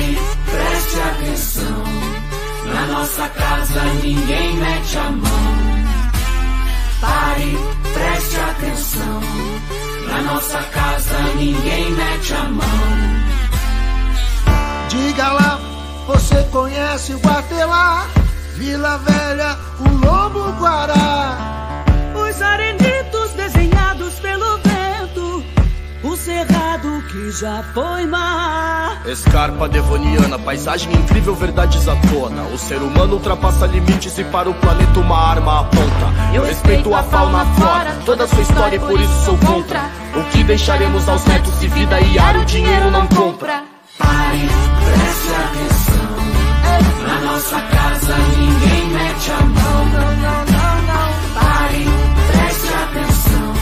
Pare, preste atenção. Na nossa casa ninguém mete a mão. Pare, preste atenção. Na nossa casa ninguém mete a mão. Diga lá, você conhece o Guatelá? Vila Velha, o Lobo Guará. Os arenitos que já foi mar. Escarpa devoniana, paisagem incrível, verdades à tona. O ser humano ultrapassa limites e para o planeta uma arma aponta. Eu respeito a fauna, a flora, toda a sua história e por isso sou contra. O que deixaremos aos netos se vida e ar o dinheiro não compra? Pare, preste atenção. Na nossa casa ninguém mete a mão. Não, não, não, não. Pare, preste atenção.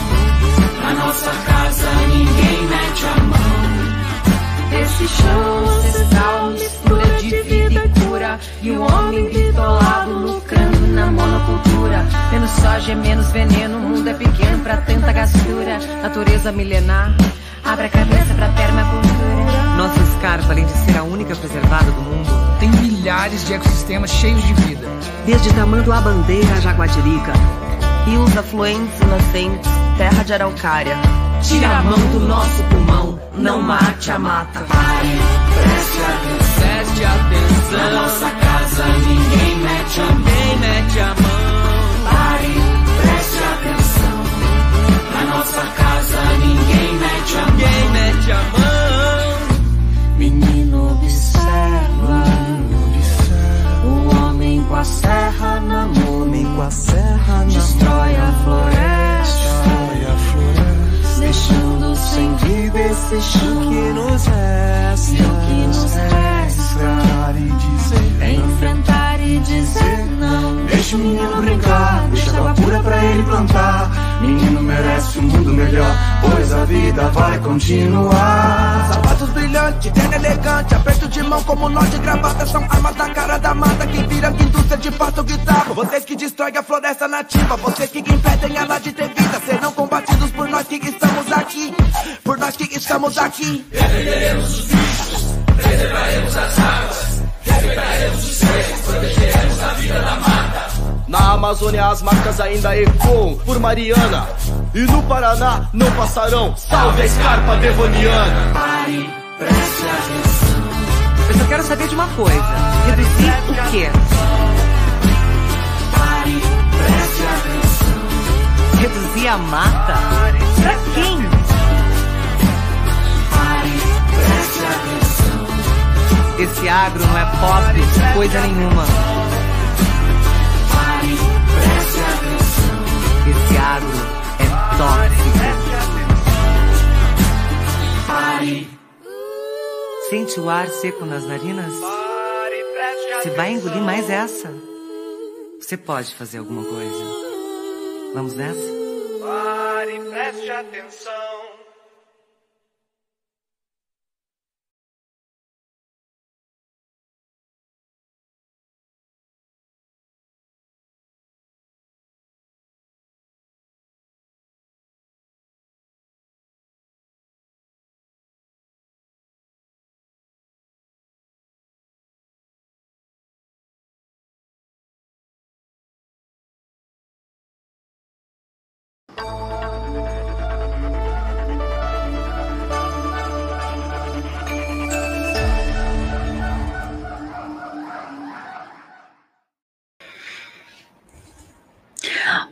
Na nossa casa ninguém a mão. Esse chão ancestral mistura de vida e cura. E o homem bitolado lucrando na monocultura. Menos soja, menos veneno, o mundo é pequeno pra tanta gastura. Natureza milenar, abre a cabeça pra permacultura. Nossa escarpa, além de ser a única preservada do mundo, tem milhares de ecossistemas cheios de vida. Desde Tamanduá Bandeira a Jaguatirica, rios afluentes inocentes, terra de araucária. Tira a mão do nosso pulmão, não mate a mata. Pare, preste atenção. Preste atenção. Na nossa casa ninguém mete a mão. Ninguém mete a mão. Pare, preste atenção. Na nossa casa ninguém mete a mão. Ninguém mete a mão. Menino observa, o homem com a serra na mão, homem com a serra na floresta, destrói a floresta, deixando sem vida esse chão que nos resta, o que nos resta enfrentar e dizer, é enfrentar e dizer não. Deixa o menino brincar, deixa água pura pra ele plantar. Menino merece um mundo melhor, pois a vida vai continuar. Sapatos brilhantes, terno elegante, aperto de mão como nó de gravata. São armas na cara da mata, quem vira indústria de pasto guitarra. Vocês que destroem a floresta nativa, vocês que impedem ela de ter vida. Serão combatidos por nós que estamos aqui, por nós que estamos aqui. Defenderemos os bichos, preservaremos as águas, respeitaremos os seres, protegeremos a vida da mata. Na Amazônia as marcas ainda ecoam por Mariana. E no Paraná não passarão. Salve a escarpa devoniana! Pare, preste atenção. Eu só quero saber de uma coisa. Reduzir o quê? Pare, preste atenção. Reduzir a mata? Pra quem? Pare, preste atenção. Esse agro não é pop, coisa nenhuma. É tóxico. Pare. Sente o ar seco nas narinas? Você vai engolir mais essa? Você pode fazer alguma coisa. Vamos nessa? Pare, preste atenção.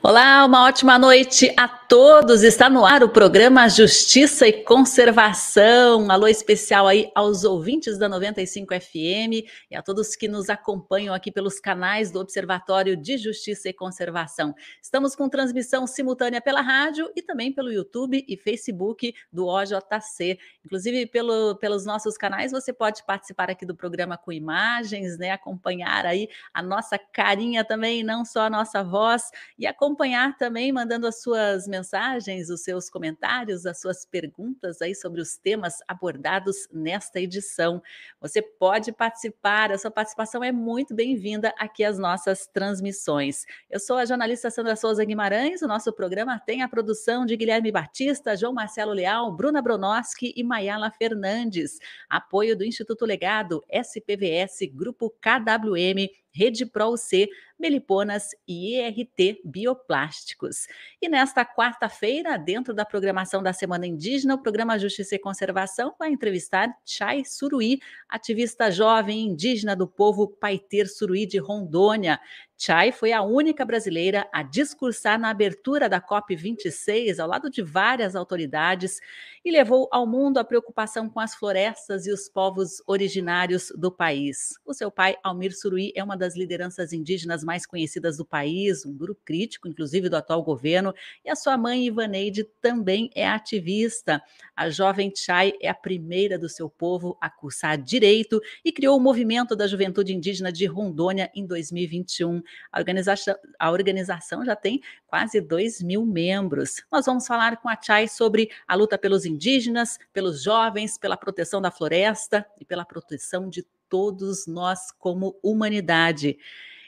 Olá, uma ótima noite a todos. Está no ar o programa Justiça e Conservação. Um alô especial aí aos ouvintes da 95 FM e a todos que nos acompanham aqui pelos canais do Observatório de Justiça e Conservação. Estamos com transmissão simultânea pela rádio e também pelo YouTube e Facebook do OJC. Inclusive, pelo, pelos nossos canais, você pode participar aqui do programa com imagens, né? Acompanhar aí a nossa carinha também, não só a nossa voz, e acompanhar também mandando as suas mensagens, os seus comentários, as suas perguntas aí sobre os temas abordados nesta edição. Você pode participar, a sua participação é muito bem-vinda aqui às nossas transmissões. Eu sou a jornalista Sandra Souza Guimarães, o nosso programa tem a produção de Guilherme Batista, João Marcelo Leal, Bruna Bronoski e Mayala Fernandes. Apoio do Instituto Legado, SPVS, Grupo KWM, Rede ProC, Meliponas e ERT Bioplásticos. E nesta quarta-feira, dentro da programação da Semana Indígena, o programa Justiça e Conservação vai entrevistar Chay Suruí, ativista jovem indígena do povo Paiter Suruí de Rondônia. Chay foi a única brasileira a discursar na abertura da COP26, ao lado de várias autoridades, e levou ao mundo a preocupação com as florestas e os povos originários do país. O seu pai, Almir Suruí, é uma das lideranças indígenas mais conhecidas do país, um duro crítico, inclusive, do atual governo, e a sua mãe, Ivaneide, também é ativista. A jovem Chay é a primeira do seu povo a cursar direito e criou o movimento da juventude indígena de Rondônia em 2021. A organização, a organização já tem quase 2 mil membros. Nós vamos falar com a Chay sobre a luta pelos indígenas, pelos jovens, pela proteção da floresta e pela proteção de todos nós como humanidade.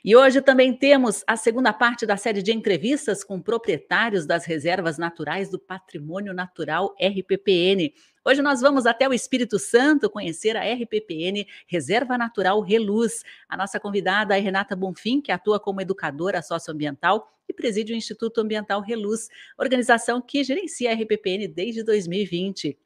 E hoje também temos a segunda parte da série de entrevistas com proprietários das reservas naturais do Patrimônio Natural RPPN. Hoje nós vamos até o Espírito Santo conhecer a RPPN Reserva Natural Reluz. A nossa convidada é Renata Bonfim, que atua como educadora socioambiental e preside o Instituto Ambiental Reluz, organização que gerencia a RPPN desde 2020.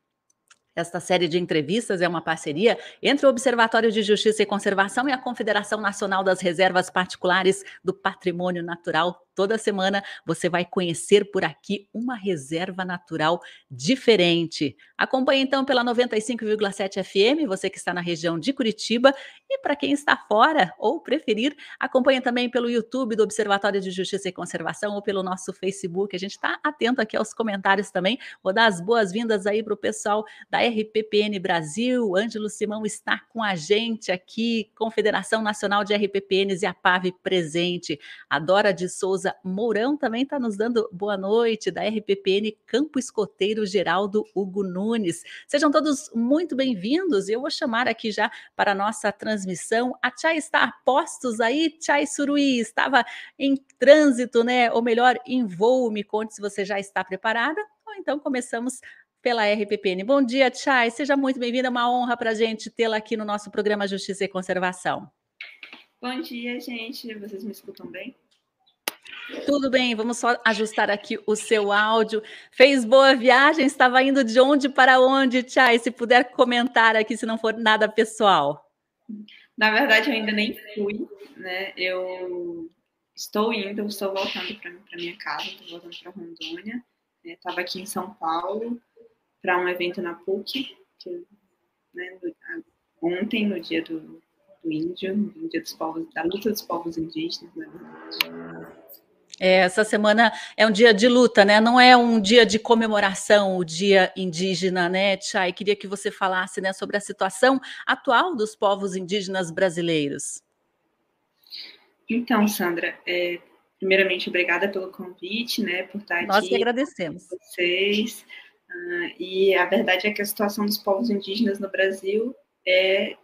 Esta série de entrevistas é uma parceria entre o Observatório de Justiça e Conservação e a Confederação Nacional das Reservas Particulares do Patrimônio Natural Toda semana você vai conhecer por aqui uma reserva natural diferente. Acompanhe então pela 95,7 FM, você que está na região de Curitiba, e para quem está fora ou preferir, acompanhe também pelo YouTube do Observatório de Justiça e Conservação ou pelo nosso Facebook. A gente está atento aqui aos comentários também. Vou dar as boas-vindas aí para o pessoal da RPPN Brasil. Ângelo Simão está com a gente aqui, Confederação Nacional de RPPNs e a PAV presente. A Dora de Souza Souza Mourão também está nos dando boa noite, da RPPN Campo Escoteiro Geraldo Hugo Nunes. Sejam todos muito bem-vindos. Eu vou chamar aqui já para a nossa transmissão. A Chay está a postos aí, Chay Suruí, estava em trânsito, né? Ou melhor, em voo. Me conte se você já está preparada. Ou então começamos pela RPPN. Bom dia, Chay. Seja muito bem-vinda. É uma honra para a gente tê-la aqui no nosso programa Justiça e Conservação. Bom dia, gente. Vocês me escutam bem? Tudo bem, vamos só ajustar aqui o seu áudio. Fez boa viagem? Estava indo de onde para onde, Chay? Se puder comentar aqui, se não for nada pessoal. Na verdade, eu ainda nem fui, né? Eu estou indo, estou voltando para minha casa, estou voltando para Rondônia. Estava né? aqui em São Paulo para um evento na PUC, que, né, ontem, no dia do, do índio, no dia dos povos, da luta dos povos indígenas, na verdade. É, essa semana é um dia de luta, né? Não é um dia de comemoração, o dia indígena, né, Chay? Queria que você falasse né, sobre a situação atual dos povos indígenas brasileiros. Então, Sandra, é, primeiramente, obrigada pelo convite, né, por estar Nós aqui. Nós que agradecemos. Com vocês. Uh, e a verdade é que a situação dos povos indígenas no Brasil é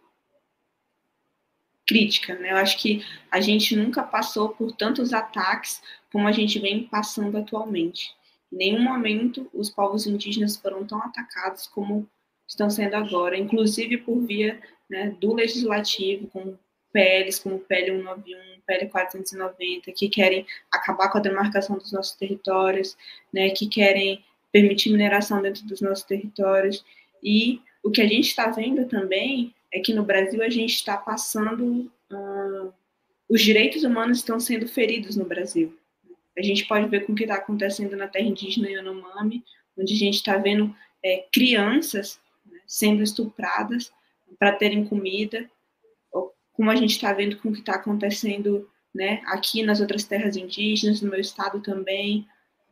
crítica, né? Eu acho que a gente nunca passou por tantos ataques como a gente vem passando atualmente. Em nenhum momento os povos indígenas foram tão atacados como estão sendo agora, inclusive por via né, do legislativo, com PLs como PL 191, PL 490, que querem acabar com a demarcação dos nossos territórios, né, que querem permitir mineração dentro dos nossos territórios. E o que a gente está vendo também é que no Brasil a gente está passando. Uh, os direitos humanos estão sendo feridos no Brasil. A gente pode ver com o que está acontecendo na terra indígena Yanomami, onde a gente está vendo é, crianças né, sendo estupradas para terem comida, como a gente está vendo com o que está acontecendo né, aqui nas outras terras indígenas, no meu estado também.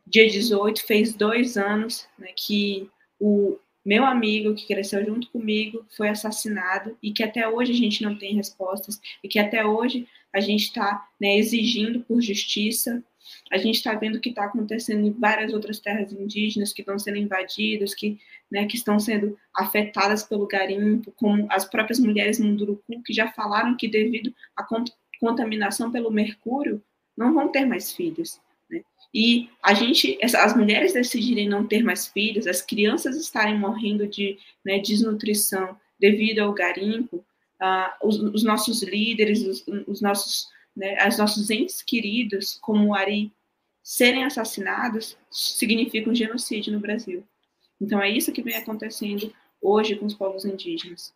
Dia 18 fez dois anos né, que o, meu amigo que cresceu junto comigo foi assassinado e que até hoje a gente não tem respostas e que até hoje a gente está né, exigindo por justiça. A gente está vendo o que está acontecendo em várias outras terras indígenas que estão sendo invadidas, que, né, que estão sendo afetadas pelo garimpo, como as próprias mulheres Munduruku, que já falaram que devido à contaminação pelo mercúrio, não vão ter mais filhos. Né? E a gente, as mulheres decidirem não ter mais filhos, as crianças estarem morrendo de né, desnutrição devido ao garimpo, uh, os, os, nossos líderes, os, os nossos, né, os nossos entes queridos, como o Ari, serem assassinados, significa um genocídio no Brasil. Então é isso que vem acontecendo hoje com os povos indígenas.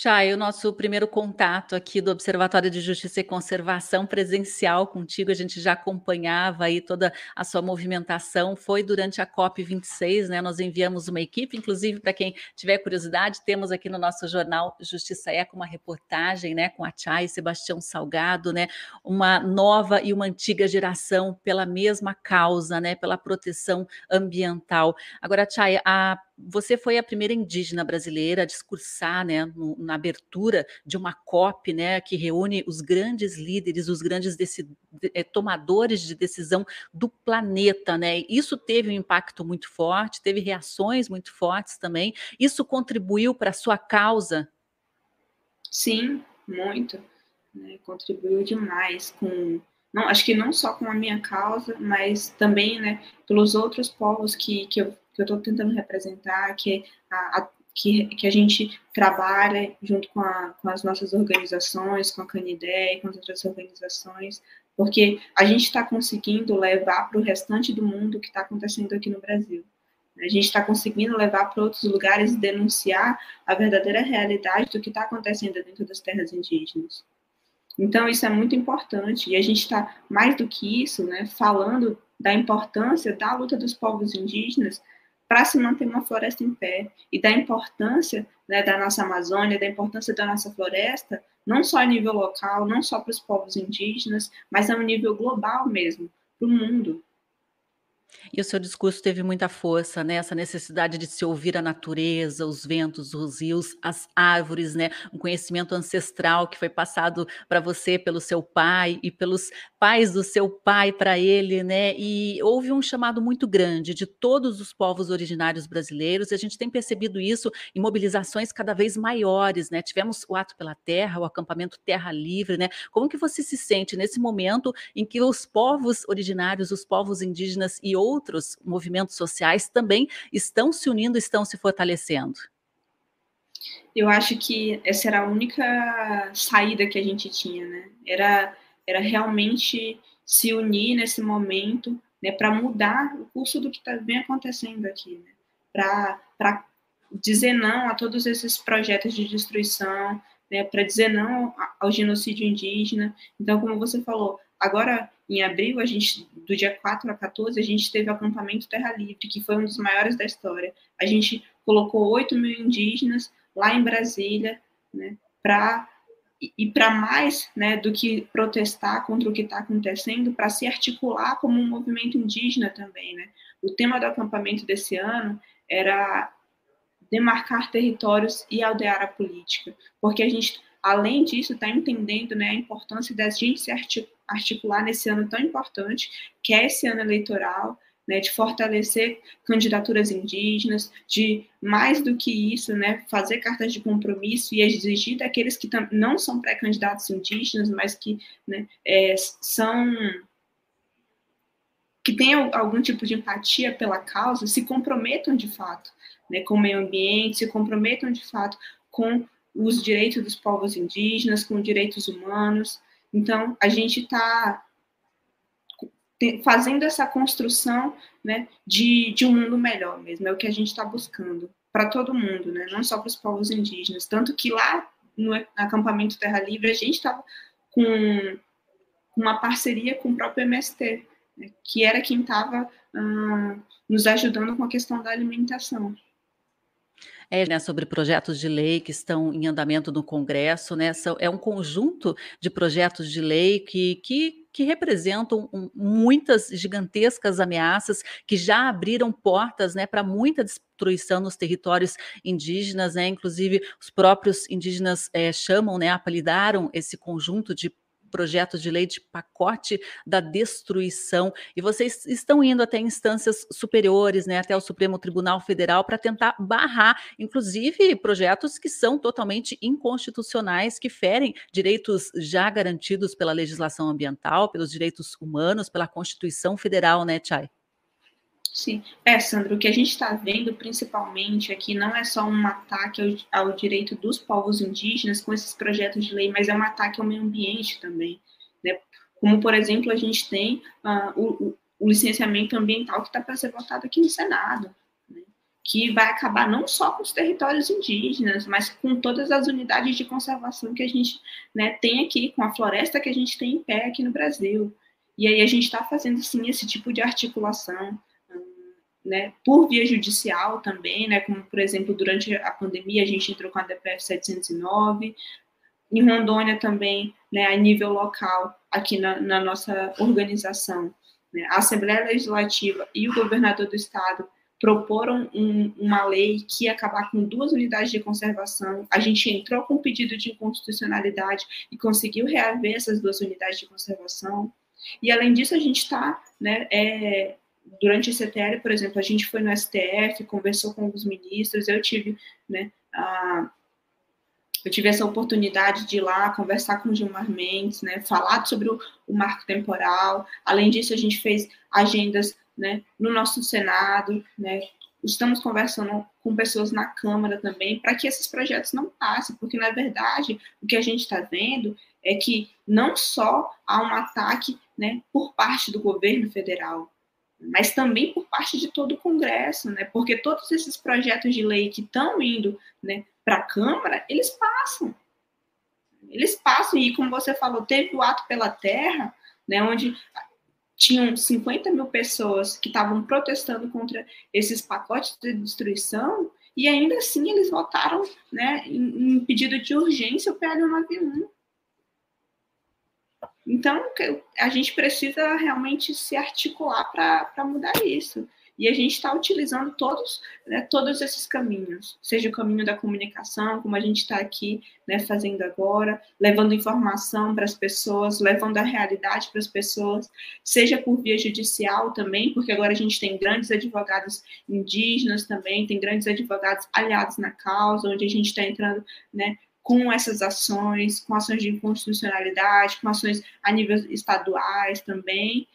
Chay, o nosso primeiro contato aqui do Observatório de Justiça e Conservação presencial contigo, a gente já acompanhava aí toda a sua movimentação, foi durante a COP26, né? Nós enviamos uma equipe, inclusive para quem tiver curiosidade, temos aqui no nosso jornal Justiça Eco uma reportagem, né, com a Chay Sebastião Salgado, né, uma nova e uma antiga geração pela mesma causa, né, pela proteção ambiental. Agora, Chay, a você foi a primeira indígena brasileira a discursar né, na abertura de uma COP né, que reúne os grandes líderes, os grandes eh, tomadores de decisão do planeta. Né? Isso teve um impacto muito forte, teve reações muito fortes também. Isso contribuiu para a sua causa? Sim, muito. Né? Contribuiu demais com não, acho que não só com a minha causa, mas também né, pelos outros povos que, que eu que eu estou tentando representar, que, a, a, que, que a gente trabalha junto com, a, com as nossas organizações, com a Canidé com as outras organizações, porque a gente está conseguindo levar para o restante do mundo o que está acontecendo aqui no Brasil. A gente está conseguindo levar para outros lugares e denunciar a verdadeira realidade do que está acontecendo dentro das terras indígenas. Então, isso é muito importante. E a gente está, mais do que isso, né, falando da importância da luta dos povos indígenas para se manter uma floresta em pé e da importância né, da nossa Amazônia, da importância da nossa floresta, não só a nível local, não só para os povos indígenas, mas a um nível global mesmo, para o mundo. E o seu discurso teve muita força, né? Essa necessidade de se ouvir a natureza, os ventos, os rios, as árvores, né? Um conhecimento ancestral que foi passado para você pelo seu pai e pelos pais do seu pai para ele, né? E houve um chamado muito grande de todos os povos originários brasileiros, e a gente tem percebido isso em mobilizações cada vez maiores, né? Tivemos o Ato pela Terra, o acampamento Terra Livre, né? Como que você se sente nesse momento em que os povos originários, os povos indígenas e outros movimentos sociais também estão se unindo, estão se fortalecendo? Eu acho que essa era a única saída que a gente tinha, né? Era, era realmente se unir nesse momento, né, para mudar o curso do que tá, vem acontecendo aqui, né? Para dizer não a todos esses projetos de destruição, né, para dizer não ao genocídio indígena. Então, como você falou, agora em abril, a gente, do dia 4 a 14, a gente teve o acampamento Terra Livre, que foi um dos maiores da história. A gente colocou 8 mil indígenas lá em Brasília, né, para e para mais né, do que protestar contra o que está acontecendo, para se articular como um movimento indígena também. Né? O tema do acampamento desse ano era demarcar territórios e aldear a política, porque a gente, além disso, está entendendo né, a importância da gente se articular nesse ano tão importante, que é esse ano eleitoral, né, de fortalecer candidaturas indígenas, de mais do que isso, né, fazer cartas de compromisso e exigir daqueles que não são pré-candidatos indígenas, mas que né, é, são que têm algum tipo de empatia pela causa, se comprometam de fato né, com o meio ambiente, se comprometam de fato com os direitos dos povos indígenas, com direitos humanos, então, a gente está fazendo essa construção né, de, de um mundo melhor mesmo, é o que a gente está buscando para todo mundo, né, não só para os povos indígenas. Tanto que lá no acampamento Terra Livre a gente estava com uma parceria com o próprio MST, né, que era quem estava uh, nos ajudando com a questão da alimentação é, né, sobre projetos de lei que estão em andamento no Congresso, né? São, é um conjunto de projetos de lei que, que, que representam muitas gigantescas ameaças que já abriram portas né, para muita destruição nos territórios indígenas, né? Inclusive, os próprios indígenas é, chamam, né, apelidaram esse conjunto de projeto de lei de pacote da destruição, e vocês estão indo até instâncias superiores, né, até o Supremo Tribunal Federal, para tentar barrar, inclusive, projetos que são totalmente inconstitucionais, que ferem direitos já garantidos pela legislação ambiental, pelos direitos humanos, pela Constituição Federal, né, Chay? Sim. É, Sandro, o que a gente está vendo principalmente aqui não é só um ataque ao, ao, direito dos povos indígenas com esses projetos de lei, mas é um ataque ao meio ambiente também. Né? Como, por exemplo, a gente tem uh, o, o, licenciamento ambiental que está para ser votado aqui no Senado, né? que vai acabar não só com os territórios indígenas, mas com todas as unidades de conservação que a gente né, tem aqui, com a floresta que a gente tem em pé aqui no Brasil. E aí a gente está fazendo, sim, esse tipo de articulação né, por via judicial também, né, como, por exemplo, durante a pandemia a gente entrou com a DPF 709, em Rondônia também, né, a nível local, aqui na, na nossa organização, né, a Assembleia Legislativa e o governador do estado proporam um, uma lei que ia acabar com duas unidades de conservação. A gente entrou com um pedido de inconstitucionalidade e conseguiu reaver essas duas unidades de conservação. E além disso, a gente está né, é, durante esse ETL, por exemplo, a gente foi no STF, conversou com os ministros, eu tive, né, a, eu tive essa oportunidade de ir lá conversar com o Gilmar Mendes, né, falar sobre o, o marco temporal. Além disso, a gente fez agendas, né, no nosso Senado, né, estamos conversando com pessoas na Câmara também, para que esses projetos não passem, porque, na verdade, o que a gente está vendo é que não só há um ataque né, por parte do governo federal, mas também por parte de todo o Congresso, né? Porque todos esses projetos de lei que estão indo né, para a Câmara, eles passam. Eles passam, e como você falou, teve o ato pela terra, né, onde tinham 50 mil pessoas que estavam protestando contra esses pacotes de destruição, e ainda assim eles votaram né, em, em pedido de urgência o PL 91. Então, a gente precisa realmente se articular para mudar isso. E a gente está utilizando todos, né, todos esses caminhos, seja o caminho da comunicação, como a gente está aqui né, fazendo agora, levando informação para as pessoas, levando a realidade para as pessoas, seja por via judicial também, porque agora a gente tem grandes advogados indígenas também, tem grandes advogados aliados na causa, onde a gente está entrando né, com essas ações, com ações de inconstitucionalidade, com ações a nível estaduais também.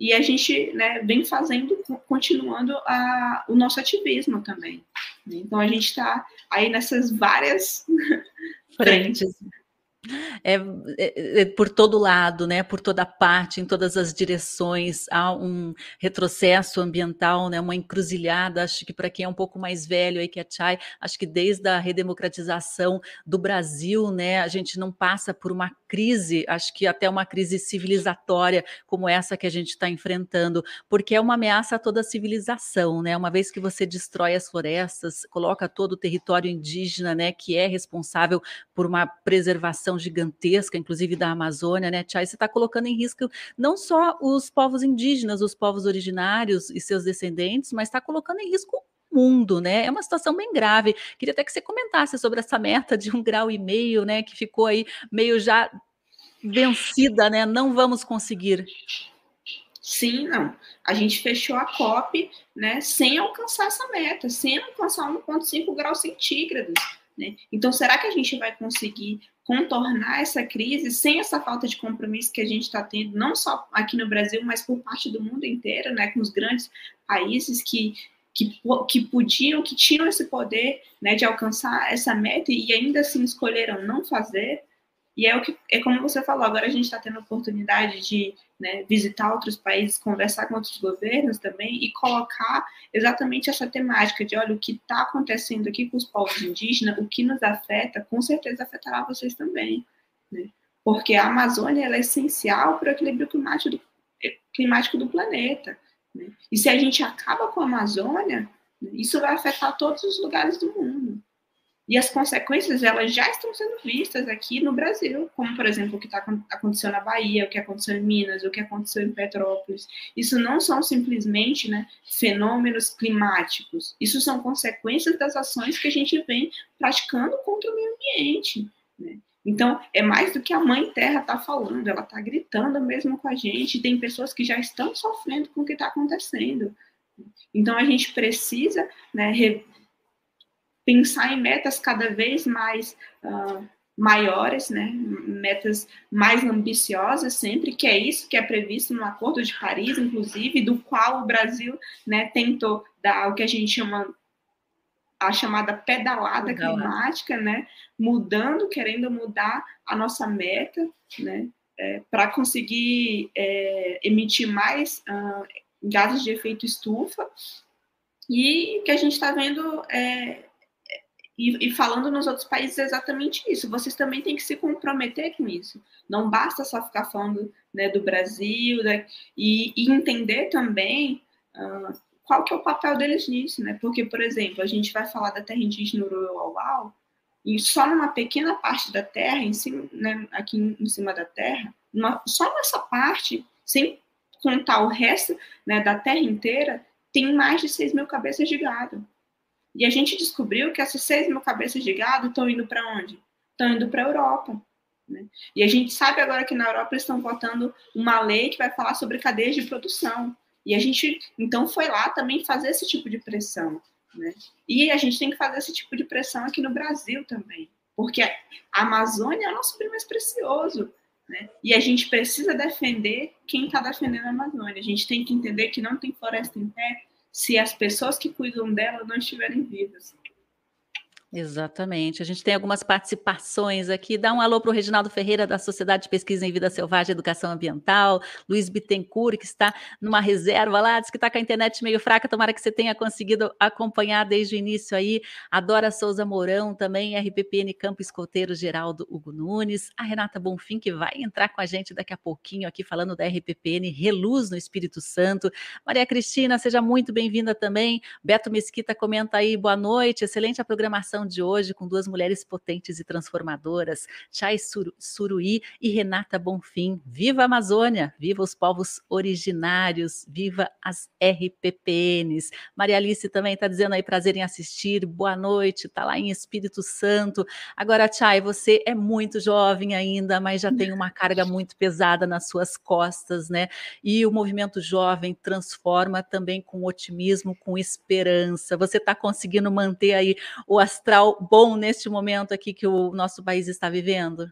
E a gente né, vem fazendo, continuando a, o nosso ativismo também. Então a gente está aí nessas várias frentes. É, é, é, por todo lado, né, por toda parte, em todas as direções, há um retrocesso ambiental, né, uma encruzilhada. Acho que para quem é um pouco mais velho aí que a Chay, acho que desde a redemocratização do Brasil, né, a gente não passa por uma crise, acho que até uma crise civilizatória como essa que a gente está enfrentando, porque é uma ameaça a toda a civilização, né? Uma vez que você destrói as florestas, coloca todo o território indígena, né, que é responsável por uma preservação gigantesca, inclusive da Amazônia, né, Chay? Você está colocando em risco não só os povos indígenas, os povos originários e seus descendentes, mas está colocando em risco mundo, né? É uma situação bem grave. Queria até que você comentasse sobre essa meta de um grau e meio, né? Que ficou aí meio já vencida, né? Não vamos conseguir. Sim, não. A gente fechou a COP, né? Sem alcançar essa meta, sem alcançar 1,5 graus centígrados. Né? Então, será que a gente vai conseguir contornar essa crise sem essa falta de compromisso que a gente está tendo, não só aqui no Brasil, mas por parte do mundo inteiro, né, com os grandes países que que, que podiam, que tinham esse poder né, de alcançar essa meta e ainda assim escolheram não fazer. E é o que é como você falou, agora a gente está tendo a oportunidade de né, visitar outros países, conversar com outros governos também e colocar exatamente essa temática de olha, o que está acontecendo aqui com os povos indígenas, o que nos afeta, com certeza afetará vocês também. Né? Porque a Amazônia é essencial para o equilíbrio climático do, climático do planeta. Né? E se a gente acaba com a Amazônia, isso vai afetar todos os lugares do mundo. E as consequências, elas já estão sendo vistas aqui no Brasil, como, por exemplo, o que está acontecendo na Bahia, o que aconteceu em Minas, o que aconteceu em Petrópolis. Isso não são simplesmente né, fenômenos climáticos, isso são consequências das ações que a gente vem praticando contra o meio ambiente. Né? Então, é mais do que a mãe terra está falando, ela está gritando mesmo com a gente. Tem pessoas que já estão sofrendo com o que está acontecendo. Então, a gente precisa né, pensar em metas cada vez mais uh, maiores, né, metas mais ambiciosas sempre, que é isso que é previsto no Acordo de Paris, inclusive, do qual o Brasil né, tentou dar o que a gente chama a chamada pedalada, pedalada. climática, né, mudando, querendo mudar a nossa meta, né, é, para conseguir é, emitir mais uh, gases de efeito estufa, e que a gente está vendo é, e, e, falando nos outros países é exatamente isso. Vocês também têm que se comprometer com isso. Não basta só ficar falando né, do Brasil né, e, e, entender também uh, qual que é o papel deles nisso, né? Porque, por exemplo, a gente vai falar da terra indígena Uruauau e só numa pequena parte da terra, em cima, né, aqui em cima da terra, uma, só nessa parte, sem contar o resto né, da terra inteira, tem mais de 6 mil cabeças de gado. E a gente descobriu que essas 6 mil cabeças de gado estão indo para onde? Estão indo para a Europa. Né? E a gente sabe agora que na Europa eles estão votando uma lei que vai falar sobre cadeias de produção. E a gente, então, foi lá também fazer esse tipo de pressão. Né? E a gente tem que fazer esse tipo de pressão aqui no Brasil também. Porque a Amazônia é o nosso bem mais precioso. Né? E a gente precisa defender quem está defendendo a Amazônia. A gente tem que entender que não tem floresta em pé se as pessoas que cuidam dela não estiverem vivas. Exatamente. A gente tem algumas participações aqui. Dá um alô para o Reginaldo Ferreira, da Sociedade de Pesquisa em Vida Selvagem e Educação Ambiental. Luiz Bittencourt, que está numa reserva lá, diz que está com a internet meio fraca. Tomara que você tenha conseguido acompanhar desde o início aí. Adora Souza Mourão, também RPPN Campo Escoteiro Geraldo Hugo Nunes. A Renata Bonfim, que vai entrar com a gente daqui a pouquinho aqui falando da RPPN Reluz no Espírito Santo. Maria Cristina, seja muito bem-vinda também. Beto Mesquita comenta aí, boa noite, excelente a programação de hoje com duas mulheres potentes e transformadoras, Chay Suruí e Renata Bonfim. Viva a Amazônia, viva os povos originários, viva as RPPNs. Maria Alice também está dizendo aí prazer em assistir, boa noite, está lá em Espírito Santo. Agora, Chay, você é muito jovem ainda, mas já tem uma carga muito pesada nas suas costas, né? E o movimento jovem transforma também com otimismo, com esperança. Você está conseguindo manter aí o astral bom neste momento aqui que o nosso país está vivendo?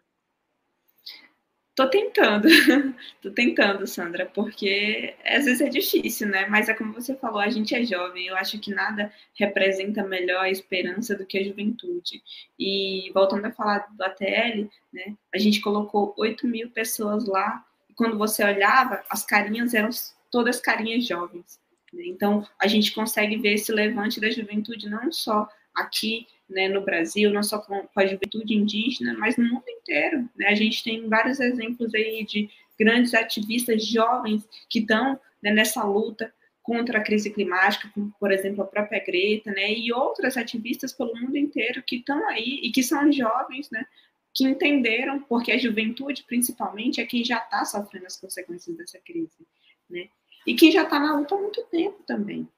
Tô tentando, tô tentando, Sandra, porque às vezes é difícil, né? Mas é como você falou, a gente é jovem, eu acho que nada representa melhor a esperança do que a juventude. E voltando a falar do ATL, né? A gente colocou 8 mil pessoas lá, e quando você olhava, as carinhas eram todas carinhas jovens. Né? Então, a gente consegue ver esse levante da juventude não só aqui né, no Brasil, não só com, a juventude indígena, mas no mundo inteiro. Né? A gente tem vários exemplos aí de grandes ativistas jovens que estão né, nessa luta contra a crise climática, como, por exemplo, a própria Greta, né, e outras ativistas pelo mundo inteiro que estão aí e que são jovens, né, que entenderam, porque a juventude, principalmente, é quem já está sofrendo as consequências dessa crise, né, e quem já está na luta há muito tempo também.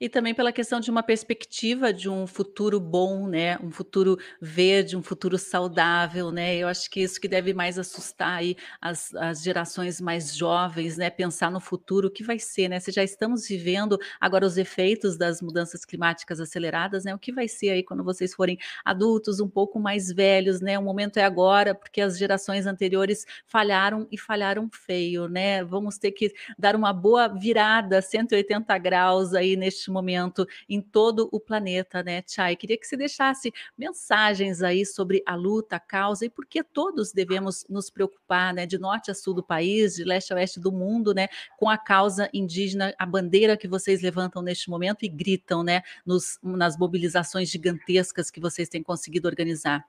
E também pela questão de uma perspectiva de um futuro bom, né? Um futuro verde, um futuro saudável, né? Eu acho que isso que deve mais assustar aí as, as gerações mais jovens, né? Pensar no futuro, o que vai ser, né? Se já estamos vivendo agora os efeitos das mudanças climáticas aceleradas, né? O que vai ser aí quando vocês forem adultos, um pouco mais velhos, né? O momento é agora, porque as gerações anteriores falharam e falharam feio, né? Vamos ter que dar uma boa virada, 180 graus aí neste momento em todo o planeta, né, Chay? Queria que você deixasse mensagens aí sobre a luta, a causa e por que todos devemos nos preocupar, né, de norte a sul do país, de leste a oeste do mundo, né, com a causa indígena, a bandeira que vocês levantam neste momento e gritam, né, nos, nas mobilizações gigantescas que vocês têm conseguido organizar.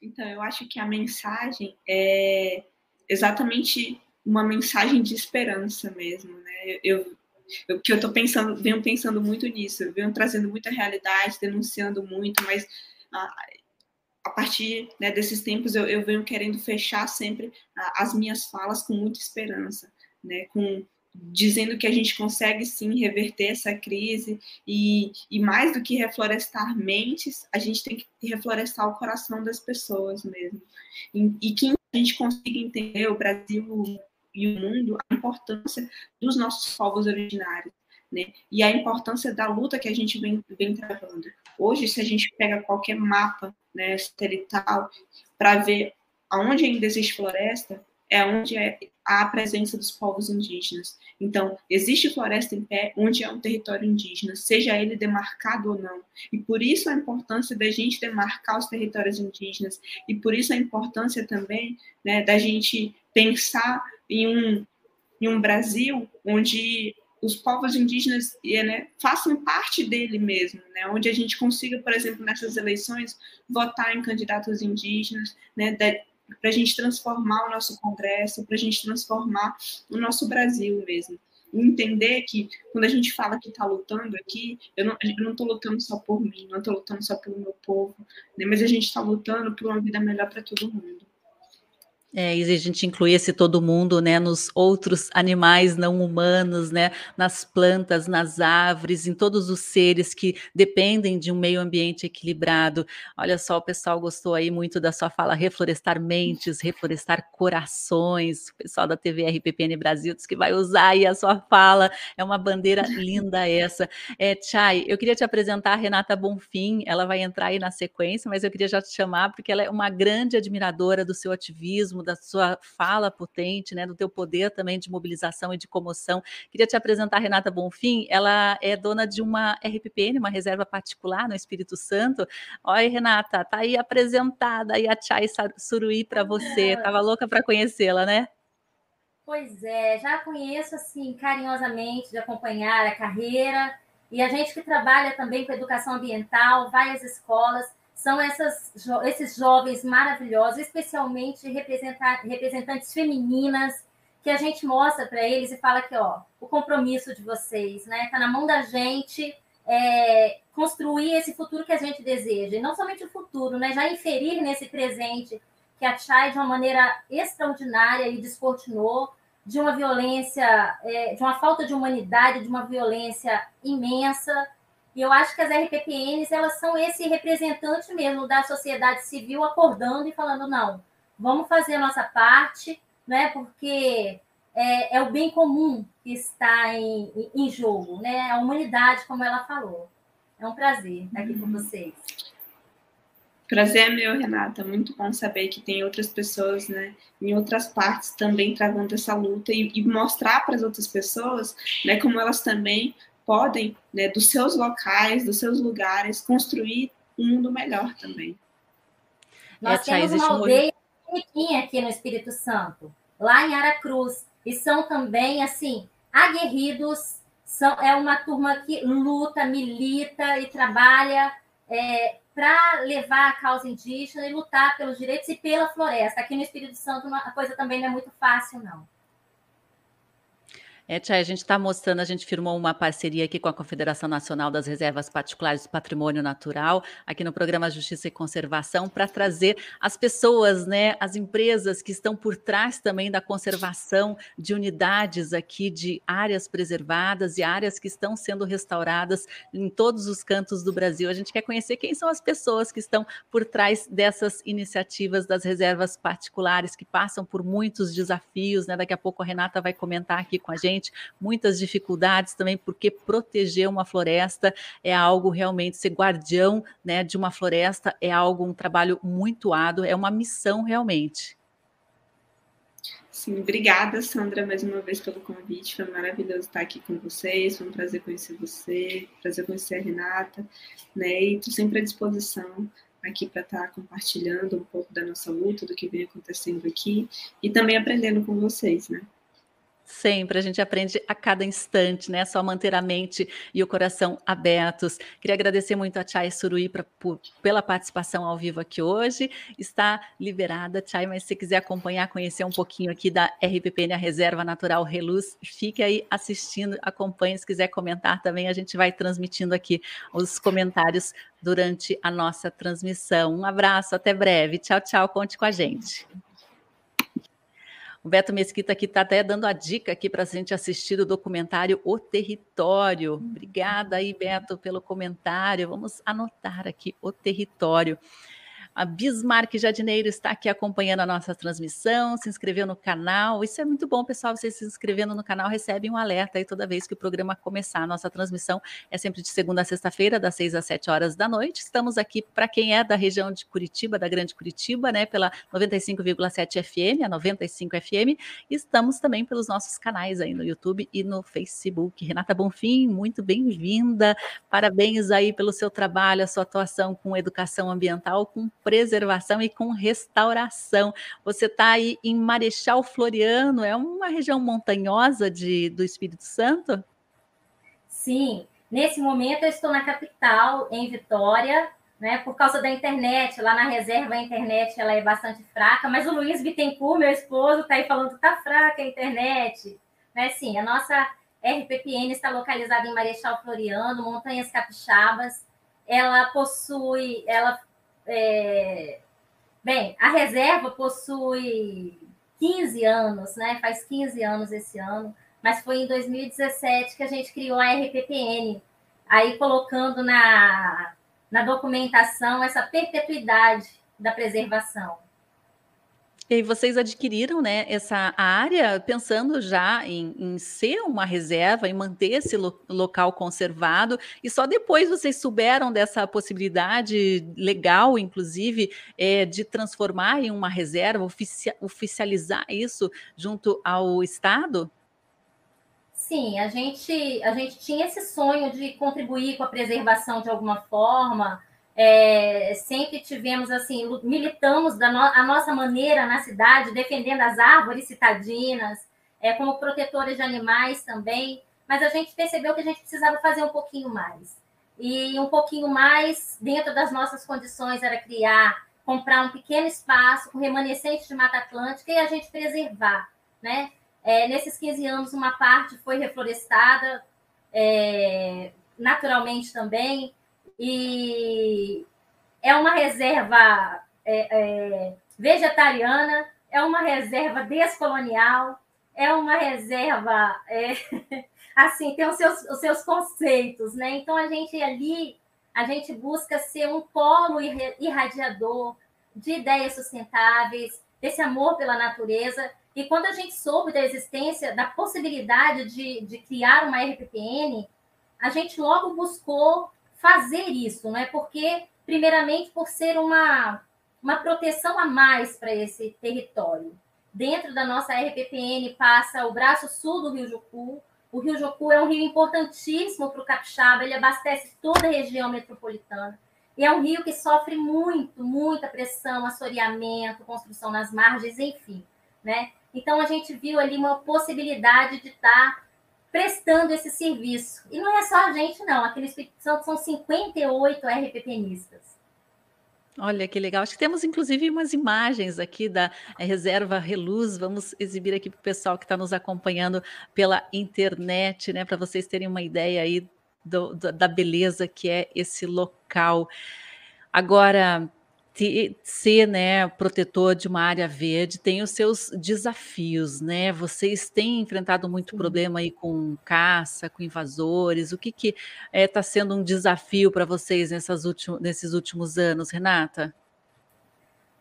Então, eu acho que a mensagem é exatamente uma mensagem de esperança mesmo, né? Eu, eu, que eu tô pensando, venho pensando muito nisso, venho trazendo muita realidade, denunciando muito, mas a, a partir né, desses tempos eu, eu venho querendo fechar sempre a, as minhas falas com muita esperança, né, com dizendo que a gente consegue sim reverter essa crise e, e mais do que reflorestar mentes, a gente tem que reflorestar o coração das pessoas mesmo. E, e que a gente consiga entender o Brasil e o mundo a importância dos nossos povos originários. Né? E a importância da luta que a gente vem, vem travando. Hoje, se a gente pega qualquer mapa né, satelital para ver aonde ainda existe floresta, é onde é a presença dos povos indígenas. Então, existe floresta em pé onde é um território indígena, seja ele demarcado ou não. E por isso a importância da gente demarcar os territórios indígenas, e por isso a importância também né, da gente pensar em um, em um Brasil onde os povos indígenas né, façam parte dele mesmo, né, onde a gente consiga, por exemplo, nessas eleições, votar em candidatos indígenas, né, para a gente transformar o nosso Congresso, para a gente transformar o nosso Brasil mesmo. Entender que quando a gente fala que está lutando aqui, eu não estou lutando só por mim, não estou lutando só pelo meu povo, né, mas a gente está lutando por uma vida melhor para todo mundo. É, e a gente inclui esse todo mundo, né, nos outros animais não humanos, né, nas plantas, nas árvores, em todos os seres que dependem de um meio ambiente equilibrado. Olha só, o pessoal gostou aí muito da sua fala, reflorestar mentes, reflorestar corações. O pessoal da TV RPPN Brasil diz que vai usar aí a sua fala. É uma bandeira linda essa. É, Chay, eu queria te apresentar a Renata Bonfim, ela vai entrar aí na sequência, mas eu queria já te chamar porque ela é uma grande admiradora do seu ativismo da sua fala potente, né, do teu poder também de mobilização e de comoção. Queria te apresentar a Renata Bonfim, ela é dona de uma RPPN, uma reserva particular no Espírito Santo. Oi, Renata, tá aí apresentada aí a Chai Suruí para você. Tava louca para conhecê-la, né? Pois é, já conheço assim carinhosamente de acompanhar a carreira e a gente que trabalha também com educação ambiental, vai às escolas, são essas, esses jovens maravilhosos, especialmente representantes femininas, que a gente mostra para eles e fala que ó, o compromisso de vocês, né? Está na mão da gente é, construir esse futuro que a gente deseja. E não somente o futuro, né? Já inferir nesse presente que a Chai, de uma maneira extraordinária, e descortinou de uma violência, é, de uma falta de humanidade, de uma violência imensa, e eu acho que as RPPNs elas são esse representante mesmo da sociedade civil acordando e falando não, vamos fazer a nossa parte, né? Porque é, é o bem comum que está em, em jogo, né? A humanidade, como ela falou. É um prazer estar aqui com uhum. vocês. Prazer é meu, Renata. Muito bom saber que tem outras pessoas, né, em outras partes também travando essa luta e, e mostrar para as outras pessoas, né, como elas também podem, né, dos seus locais, dos seus lugares, construir um mundo melhor também. Nós é, temos uma aldeia pequenininha aqui no Espírito Santo, lá em Aracruz, e são também, assim, aguerridos, são, é uma turma que luta, milita e trabalha é, para levar a causa indígena e lutar pelos direitos e pela floresta. Aqui no Espírito Santo a coisa também não é muito fácil, não. É, Tia, a gente está mostrando, a gente firmou uma parceria aqui com a Confederação Nacional das Reservas Particulares do Patrimônio Natural, aqui no programa Justiça e Conservação, para trazer as pessoas, né, as empresas que estão por trás também da conservação de unidades aqui de áreas preservadas e áreas que estão sendo restauradas em todos os cantos do Brasil. A gente quer conhecer quem são as pessoas que estão por trás dessas iniciativas das reservas particulares, que passam por muitos desafios, né? Daqui a pouco a Renata vai comentar aqui com a gente muitas dificuldades também, porque proteger uma floresta é algo realmente, ser guardião né, de uma floresta é algo, um trabalho muito árduo, é uma missão realmente. Sim, obrigada, Sandra, mais uma vez pelo convite. Foi maravilhoso estar aqui com vocês. Foi um prazer conhecer você, prazer conhecer a Renata, né? E estou sempre à disposição aqui para estar compartilhando um pouco da nossa luta, do que vem acontecendo aqui e também aprendendo com vocês, né? Sempre, a gente aprende a cada instante, né? Só manter a mente e o coração abertos. Queria agradecer muito a Chay Suruí pra, por, pela participação ao vivo aqui hoje. Está liberada, Chay, mas se quiser acompanhar, conhecer um pouquinho aqui da RPPN, a Reserva Natural Reluz, fique aí assistindo, acompanhe. Se quiser comentar também, a gente vai transmitindo aqui os comentários durante a nossa transmissão. Um abraço, até breve. Tchau, tchau. Conte com a gente. O Beto Mesquita aqui está até dando a dica aqui para a gente assistir o documentário O Território. Obrigada aí, Beto, pelo comentário. Vamos anotar aqui O Território. A Bismarck Jardineiro está aqui acompanhando a nossa transmissão, se inscreveu no canal. Isso é muito bom, pessoal. Você se inscrevendo no canal recebe um alerta aí toda vez que o programa começar. A nossa transmissão é sempre de segunda a sexta-feira, das seis às sete horas da noite. Estamos aqui para quem é da região de Curitiba, da Grande Curitiba, né? Pela 95,7 FM, a 95 FM. Estamos também pelos nossos canais aí no YouTube e no Facebook. Renata Bonfim, muito bem-vinda. Parabéns aí pelo seu trabalho, a sua atuação com educação ambiental, com preservação e com restauração. Você está aí em Marechal Floriano, é uma região montanhosa de, do Espírito Santo? Sim, nesse momento eu estou na capital, em Vitória, né, por causa da internet, lá na reserva a internet ela é bastante fraca, mas o Luiz Bittencourt, meu esposo, está aí falando que está fraca a internet. Né? Sim, a nossa RPPN está localizada em Marechal Floriano, Montanhas Capixabas. Ela possui, ela é... Bem, a reserva possui 15 anos, né? Faz 15 anos esse ano, mas foi em 2017 que a gente criou a RPPN, aí colocando na, na documentação essa perpetuidade da preservação. E vocês adquiriram né, essa área pensando já em, em ser uma reserva, em manter esse lo local conservado, e só depois vocês souberam dessa possibilidade legal, inclusive, é, de transformar em uma reserva, ofici oficializar isso junto ao Estado? Sim, a gente, a gente tinha esse sonho de contribuir com a preservação de alguma forma é, sempre tivemos assim, militamos da no, a nossa maneira na cidade, defendendo as árvores citadinas, é, como protetores de animais também, mas a gente percebeu que a gente precisava fazer um pouquinho mais. E um pouquinho mais, dentro das nossas condições, era criar, comprar um pequeno espaço com remanescente de Mata Atlântica e a gente preservar. Né? É, nesses 15 anos, uma parte foi reflorestada, é, naturalmente também, e é uma reserva é, é, vegetariana, é uma reserva descolonial, é uma reserva é, assim tem os seus, os seus conceitos, né? Então a gente ali a gente busca ser um polo irradiador de ideias sustentáveis, desse amor pela natureza. E quando a gente soube da existência, da possibilidade de, de criar uma RPPN, a gente logo buscou fazer isso, não é? Porque, primeiramente, por ser uma, uma proteção a mais para esse território. Dentro da nossa RPPN passa o braço sul do Rio Jucu. O Rio Jucu é um rio importantíssimo para o Capixaba, ele abastece toda a região metropolitana. E é um rio que sofre muito, muita pressão, assoreamento, construção nas margens, enfim. Né? Então, a gente viu ali uma possibilidade de estar tá prestando esse serviço. E não é só a gente, não. Aqui Santo são 58 RPPnistas. Olha que legal. Acho que temos inclusive umas imagens aqui da reserva Reluz. Vamos exibir aqui para o pessoal que está nos acompanhando pela internet, né? Para vocês terem uma ideia aí do, do, da beleza que é esse local. Agora, ser né, protetor de uma área verde tem os seus desafios, né? Vocês têm enfrentado muito problema aí com caça, com invasores. O que está é, tá sendo um desafio para vocês nessas últimos, nesses últimos anos, Renata?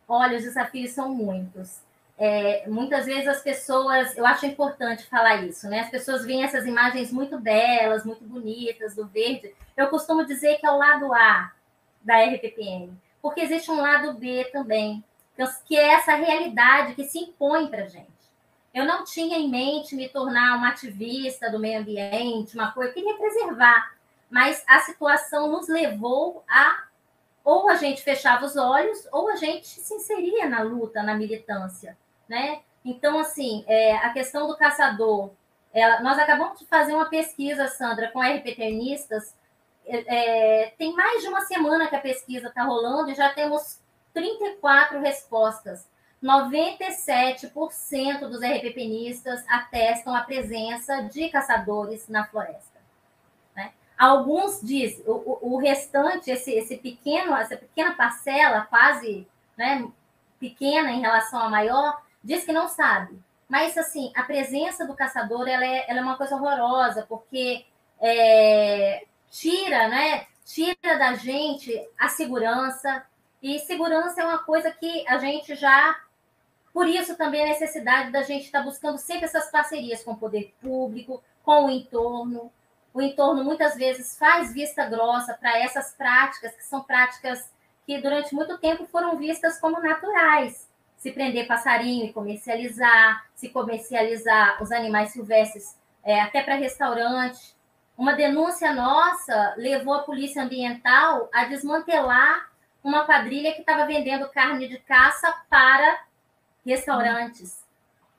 Olha, os desafios são muitos. É, muitas vezes as pessoas, eu acho importante falar isso, né? As pessoas veem essas imagens muito belas, muito bonitas, do verde. Eu costumo dizer que é o lado A da RPPN porque existe um lado B também, que é essa realidade que se impõe para a gente. Eu não tinha em mente me tornar uma ativista do meio ambiente, uma coisa, eu queria preservar, mas a situação nos levou a ou a gente fechava os olhos ou a gente se inseria na luta, na militância, né? Então, assim, é, a questão do caçador, ela, nós acabamos de fazer uma pesquisa, Sandra, com RPTnistas, é, tem mais de uma semana que a pesquisa está rolando e já temos 34 respostas. 97% dos RPPnistas atestam a presença de caçadores na floresta. Né? Alguns dizem, o, o restante, esse, esse pequeno, essa pequena parcela, quase né, pequena em relação à maior, diz que não sabe. Mas, assim, a presença do caçador, ela é, ela é uma coisa horrorosa, porque é, tira, né? Tira da gente a segurança. E segurança é uma coisa que a gente já... Por isso também a necessidade da gente estar tá buscando sempre essas parcerias com o poder público, com o entorno. O entorno, muitas vezes, faz vista grossa para essas práticas, que são práticas que durante muito tempo foram vistas como naturais. Se prender passarinho e comercializar, se comercializar os animais silvestres é, até para restaurante. Uma denúncia nossa levou a Polícia Ambiental a desmantelar uma quadrilha que estava vendendo carne de caça para restaurantes.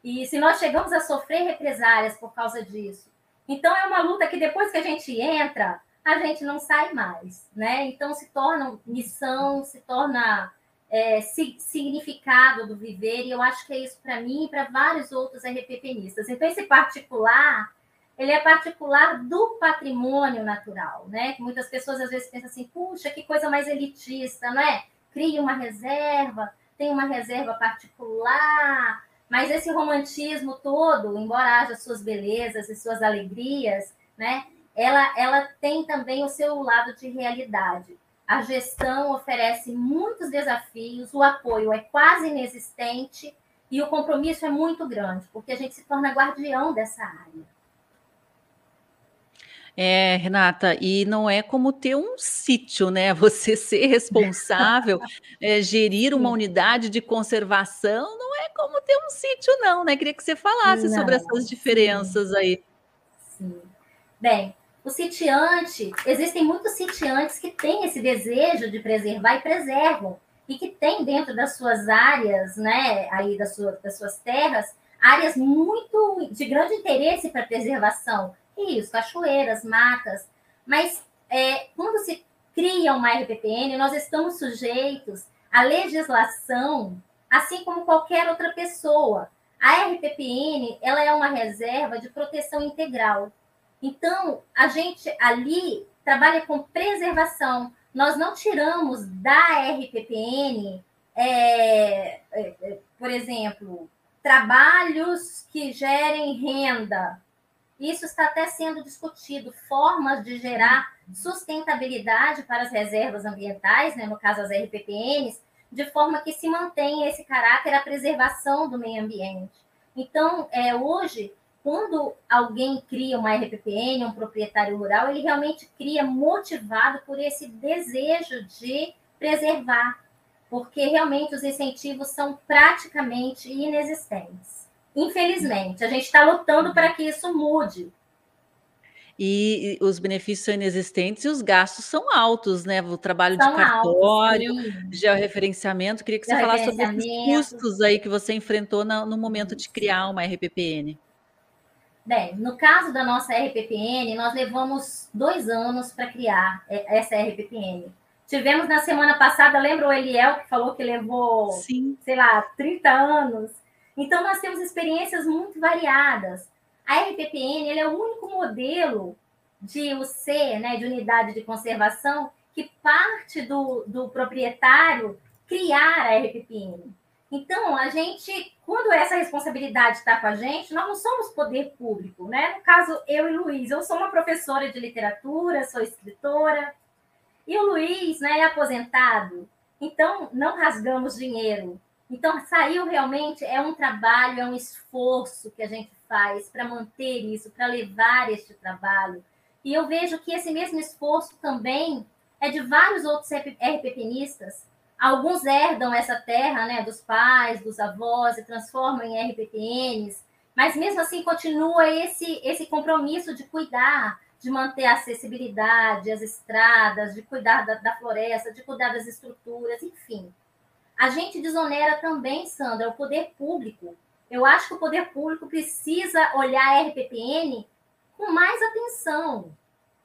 E se nós chegamos a sofrer represálias por causa disso. Então, é uma luta que depois que a gente entra, a gente não sai mais, né? Então se torna missão, se torna é, significado do viver, e eu acho que é isso para mim e para vários outros RPPnistas. Então, esse particular, ele é particular do patrimônio natural, né? Muitas pessoas às vezes pensam assim, puxa, que coisa mais elitista, não é? Cria uma reserva, tem uma reserva particular, mas esse romantismo todo, embora haja suas belezas e suas alegrias, né? ela, ela tem também o seu lado de realidade. A gestão oferece muitos desafios, o apoio é quase inexistente e o compromisso é muito grande, porque a gente se torna guardião dessa área. É, Renata, e não é como ter um sítio, né? Você ser responsável, é, gerir uma unidade de conservação, não é como ter um sítio, não, né? Queria que você falasse não, sobre essas diferenças sim. aí. Sim. Bem, o sitiante, existem muitos sitiantes que têm esse desejo de preservar e preservam, e que têm dentro das suas áreas, né, aí das suas, das suas terras, áreas muito de grande interesse para preservação, rios, cachoeiras, matas, mas é, quando se cria uma RPPN, nós estamos sujeitos à legislação, assim como qualquer outra pessoa. A RPPN ela é uma reserva de proteção integral. Então, a gente ali trabalha com preservação. Nós não tiramos da RPPN, é, é, é, por exemplo, trabalhos que gerem renda. Isso está até sendo discutido, formas de gerar sustentabilidade para as reservas ambientais, né, no caso as RPPNs, de forma que se mantenha esse caráter a preservação do meio ambiente. Então, é, hoje, quando alguém cria uma RPPN, um proprietário rural, ele realmente cria motivado por esse desejo de preservar, porque realmente os incentivos são praticamente inexistentes. Infelizmente, a gente está lutando para que isso mude. E os benefícios são inexistentes e os gastos são altos, né? O trabalho são de cartório, altos, georreferenciamento. Queria que você falasse sobre esses custos aí que você enfrentou no momento de criar uma RPPN. Bem, no caso da nossa RPPN, nós levamos dois anos para criar essa RPPN. Tivemos na semana passada, lembra o Eliel que falou que levou, Sim. sei lá, 30 anos? Então, nós temos experiências muito variadas. A RPPN é o único modelo de UC, né, de unidade de conservação, que parte do, do proprietário criar a RPPN. Então, a gente, quando essa responsabilidade está com a gente, nós não somos poder público, né? No caso, eu e Luiz, eu sou uma professora de literatura, sou escritora, e o Luiz né, é aposentado, então não rasgamos dinheiro. Então, saiu realmente, é um trabalho, é um esforço que a gente faz para manter isso, para levar este trabalho. E eu vejo que esse mesmo esforço também é de vários outros RPPnistas Alguns herdam essa terra né, dos pais, dos avós e transformam em RPPNs, mas mesmo assim continua esse, esse compromisso de cuidar, de manter a acessibilidade, as estradas, de cuidar da, da floresta, de cuidar das estruturas, enfim. A gente desonera também, Sandra, o poder público. Eu acho que o poder público precisa olhar a RPPN com mais atenção,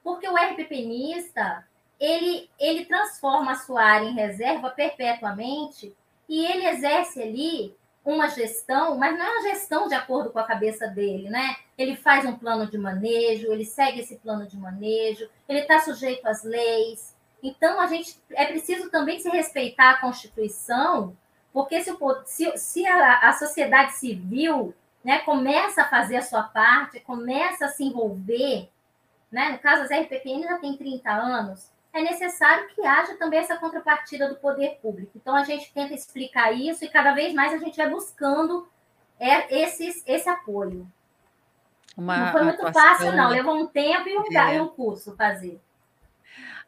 porque o RPPnista ele, ele transforma a sua área em reserva perpetuamente e ele exerce ali uma gestão, mas não é uma gestão de acordo com a cabeça dele, né? Ele faz um plano de manejo, ele segue esse plano de manejo, ele está sujeito às leis. Então, a gente é preciso também se respeitar a Constituição, porque se, se, se a, a sociedade civil né, começa a fazer a sua parte, começa a se envolver, né? No caso, as RPPN já tem 30 anos, é necessário que haja também essa contrapartida do poder público. Então, a gente tenta explicar isso e cada vez mais a gente vai buscando é, esses, esse apoio. Uma não foi muito atuação... fácil, não. Levou um tempo e um, é. e um curso fazer.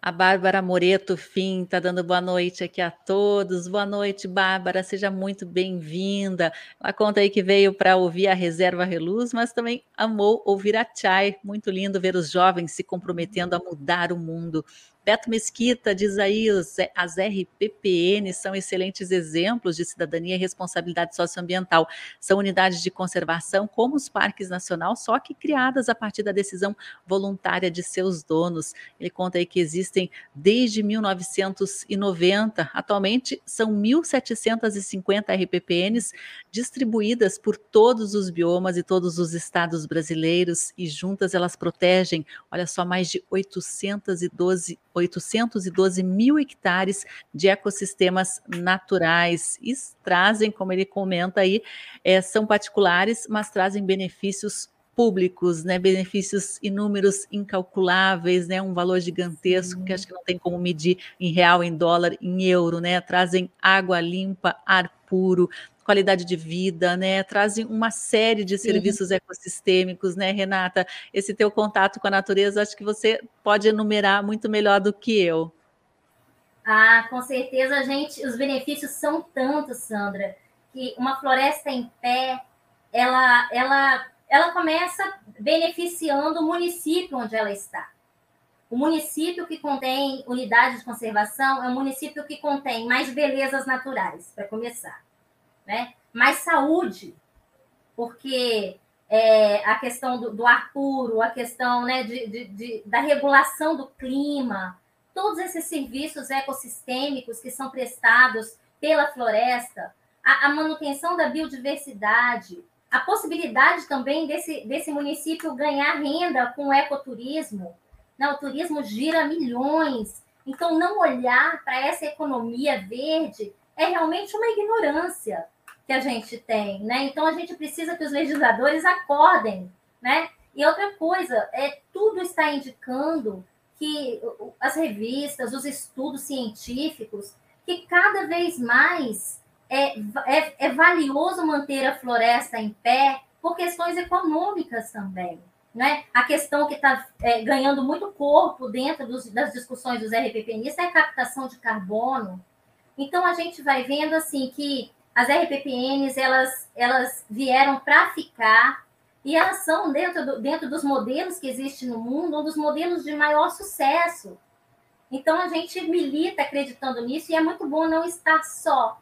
A Bárbara Moreto Fim está dando boa noite aqui a todos. Boa noite, Bárbara. Seja muito bem-vinda. Ela conta aí que veio para ouvir a Reserva Reluz, mas também amou ouvir a Chai. Muito lindo ver os jovens se comprometendo a mudar o mundo. Beto Mesquita diz aí, as RPPN são excelentes exemplos de cidadania e responsabilidade socioambiental. São unidades de conservação como os parques nacional, só que criadas a partir da decisão voluntária de seus donos. Ele conta aí que existem desde 1990. Atualmente são 1.750 RPPNs distribuídas por todos os biomas e todos os estados brasileiros e juntas elas protegem, olha só, mais de 812 812 mil hectares de ecossistemas naturais. E trazem, como ele comenta aí, é, são particulares, mas trazem benefícios públicos, né, benefícios inúmeros, incalculáveis, né, um valor gigantesco que acho que não tem como medir em real, em dólar, em euro, né, trazem água limpa, ar puro, qualidade de vida, né? Trazem uma série de serviços Sim. ecossistêmicos, né, Renata? Esse teu contato com a natureza, acho que você pode enumerar muito melhor do que eu. Ah, com certeza, gente, os benefícios são tantos, Sandra, que uma floresta em pé, ela, ela, ela começa beneficiando o município onde ela está. O município que contém unidades de conservação é um município que contém mais belezas naturais, para começar né? Mais saúde, porque é, a questão do, do, ar puro, a questão né, de, de, de, da regulação do clima, todos esses serviços ecossistêmicos que são prestados pela floresta, a, a manutenção da biodiversidade, a possibilidade também desse, desse município ganhar renda com o ecoturismo. Né? O turismo gira milhões. Então, não olhar para essa economia verde é realmente uma ignorância que a gente tem, né? Então a gente precisa que os legisladores acordem, né? E outra coisa, é tudo está indicando que as revistas, os estudos científicos, que cada vez mais é, é, é valioso manter a floresta em pé por questões econômicas também. Né? A questão que está é, ganhando muito corpo dentro dos, das discussões dos RPPNistas é a captação de carbono. Então a gente vai vendo assim que as RPPNs elas, elas vieram para ficar e elas são, dentro, do, dentro dos modelos que existem no mundo, um dos modelos de maior sucesso. Então, a gente milita acreditando nisso e é muito bom não estar só.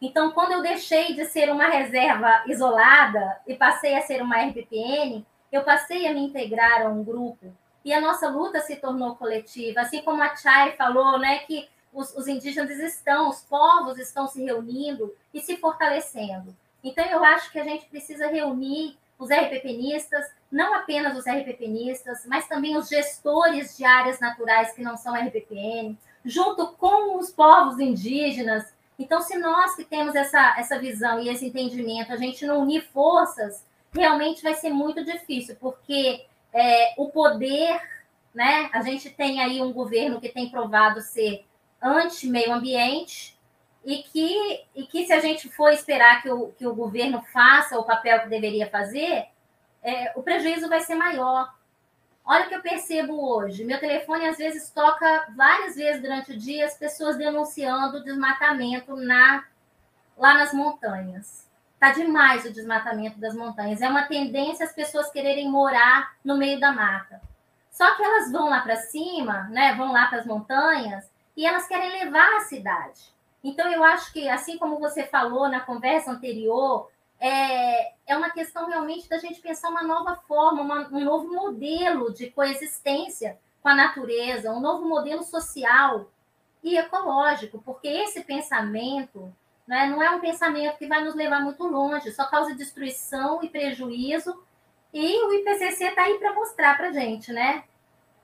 Então, quando eu deixei de ser uma reserva isolada e passei a ser uma RPPN, eu passei a me integrar a um grupo. E a nossa luta se tornou coletiva. Assim como a Chay falou, né, que os, os indígenas estão, os povos estão se reunindo e se fortalecendo. Então, eu acho que a gente precisa reunir os RPPnistas, não apenas os RPPnistas, mas também os gestores de áreas naturais que não são RPPN, junto com os povos indígenas. Então, se nós que temos essa, essa visão e esse entendimento, a gente não unir forças, realmente vai ser muito difícil, porque é, o poder, né? A gente tem aí um governo que tem provado ser anti-meio ambiente e que, e que se a gente for esperar que o, que o governo faça o papel que deveria fazer, é, o prejuízo vai ser maior. Olha o que eu percebo hoje. Meu telefone às vezes toca várias vezes durante o dia as pessoas denunciando desmatamento na, lá nas montanhas. Tá demais o desmatamento das montanhas. É uma tendência as pessoas quererem morar no meio da mata. Só que elas vão lá para cima, né? Vão lá para as montanhas e elas querem levar a cidade. Então, eu acho que, assim como você falou na conversa anterior, é, é uma questão realmente da gente pensar uma nova forma, uma, um novo modelo de coexistência com a natureza, um novo modelo social e ecológico, porque esse pensamento né, não é um pensamento que vai nos levar muito longe, só causa destruição e prejuízo. E o IPCC está aí para mostrar para a gente, né?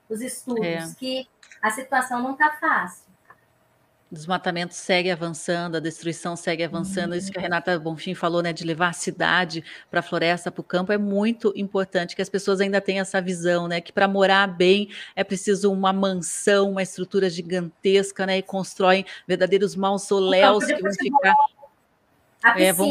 Os estudos, é. que a situação não está fácil. O desmatamento segue avançando, a destruição segue avançando. Isso que a Renata Bonfim falou, né, de levar a cidade para a floresta, para o campo, é muito importante que as pessoas ainda tenham essa visão, né, que para morar bem é preciso uma mansão, uma estrutura gigantesca, né, e constroem verdadeiros mausoléus que vão ficar. A piscina. É, vão,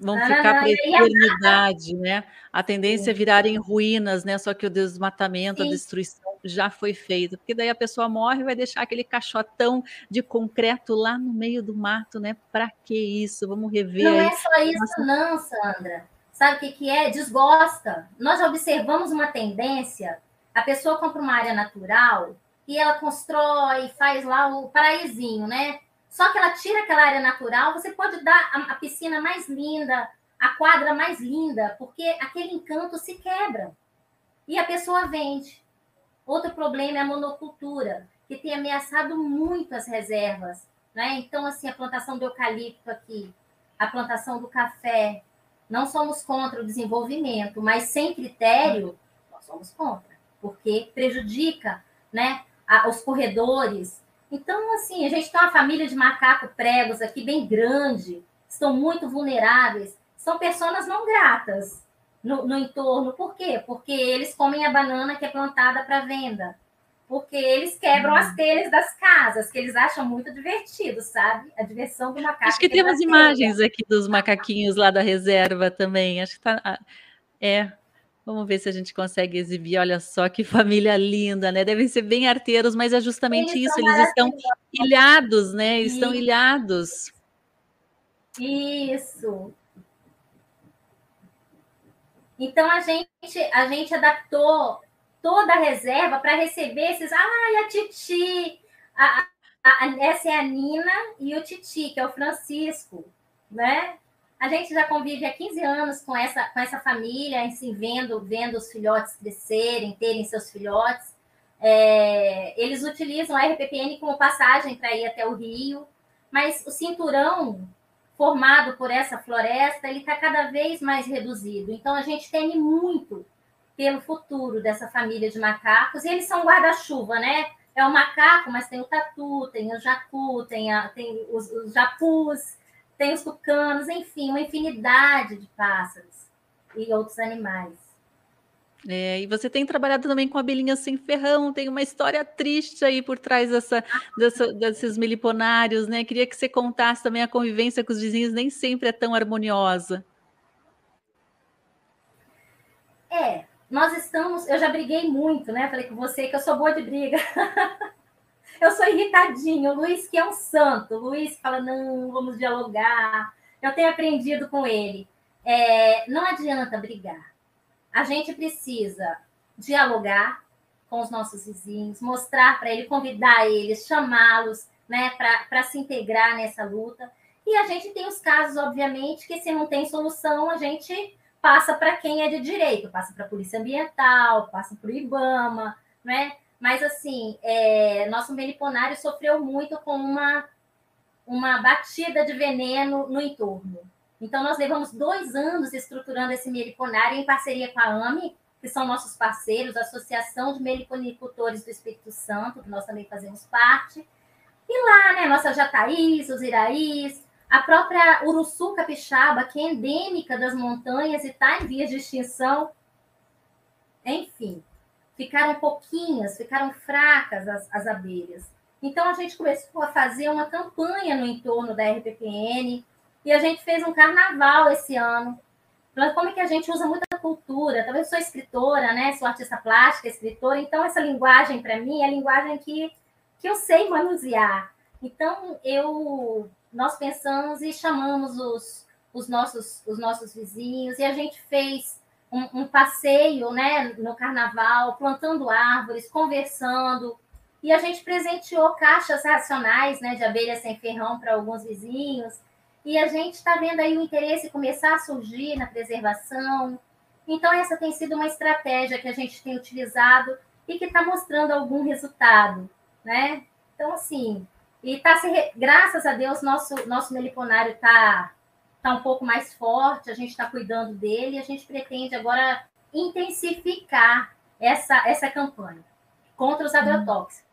vão ficar para a eternidade, né? A tendência é virar em ruínas, né? Só que o desmatamento, Sim. a destruição já foi feita, porque daí a pessoa morre e vai deixar aquele caixotão de concreto lá no meio do mato, né? Para que isso? Vamos rever. Não é só isso, Nossa. não, Sandra. Sabe o que, que é? Desgosta. Nós observamos uma tendência. A pessoa compra uma área natural e ela constrói, faz lá o paraísinho, né? Só que ela tira aquela área natural, você pode dar a, a piscina mais linda, a quadra mais linda, porque aquele encanto se quebra. E a pessoa vende. Outro problema é a monocultura, que tem ameaçado muito as reservas. Né? Então, assim, a plantação do eucalipto aqui, a plantação do café, não somos contra o desenvolvimento, mas sem critério, nós somos contra, porque prejudica né, os corredores, então, assim, a gente tem uma família de macaco pregos aqui bem grande, estão muito vulneráveis, são pessoas não gratas no, no entorno. Por quê? Porque eles comem a banana que é plantada para venda. Porque eles quebram as telhas das casas, que eles acham muito divertido, sabe? A diversão do macaco. Acho que tem umas imagens aqui dos macaquinhos lá da reserva também. Acho que tá. Ah, é, Vamos ver se a gente consegue exibir. Olha só que família linda, né? Devem ser bem arteiros, mas é justamente eles isso. Eles estão ilhados, né? Eles estão ilhados. Isso. Então a gente a gente adaptou toda a reserva para receber esses. Ai, a Titi, a, a, essa é a Nina e o Titi, que é o Francisco, né? A gente já convive há 15 anos com essa, com essa família, assim, vendo, vendo os filhotes crescerem, terem seus filhotes. É, eles utilizam a RPPN como passagem para ir até o rio, mas o cinturão formado por essa floresta ele está cada vez mais reduzido. Então a gente teme muito pelo futuro dessa família de macacos e eles são guarda-chuva, né? É o macaco, mas tem o tatu, tem o jacu, tem, a, tem os, os japus tem os tucanos, enfim, uma infinidade de pássaros e outros animais. É, e você tem trabalhado também com abelhinha sem ferrão, tem uma história triste aí por trás dessa, dessa, desses meliponários, né? Queria que você contasse também a convivência com os vizinhos, nem sempre é tão harmoniosa. É, nós estamos, eu já briguei muito, né? Falei com você que eu sou boa de briga. Eu sou irritadinho. O Luiz, que é um santo. O Luiz fala: não, vamos dialogar. Eu tenho aprendido com ele. É, não adianta brigar. A gente precisa dialogar com os nossos vizinhos, mostrar para ele, convidar eles, chamá-los né, para se integrar nessa luta. E a gente tem os casos, obviamente, que se não tem solução, a gente passa para quem é de direito, passa para a Polícia Ambiental, passa para o IBAMA, né? Mas, assim, é, nosso meliponário sofreu muito com uma, uma batida de veneno no entorno. Então, nós levamos dois anos estruturando esse meliponário em parceria com a AME, que são nossos parceiros, a Associação de Meliponicultores do Espírito Santo, que nós também fazemos parte. E lá, né, nossa Jataís, os Iraís, a própria Uruçu Capixaba, que é endêmica das montanhas e está em vias de extinção. Enfim, ficaram pouquinhas, ficaram fracas as, as abelhas. Então a gente começou a fazer uma campanha no entorno da RPPN e a gente fez um carnaval esse ano. Como é que a gente usa muita cultura? Talvez sou escritora, né? Sou artista plástica, escritora, então essa linguagem para mim é a linguagem que, que eu sei manusear. Então eu nós pensamos e chamamos os, os, nossos, os nossos vizinhos e a gente fez um, um passeio né, no carnaval, plantando árvores, conversando. E a gente presenteou caixas racionais né, de abelhas sem ferrão para alguns vizinhos. E a gente está vendo aí o interesse começar a surgir na preservação. Então, essa tem sido uma estratégia que a gente tem utilizado e que está mostrando algum resultado. Né? Então, assim, e tá se, graças a Deus, nosso, nosso meliponário está está um pouco mais forte, a gente está cuidando dele e a gente pretende agora intensificar essa, essa campanha contra os agrotóxicos.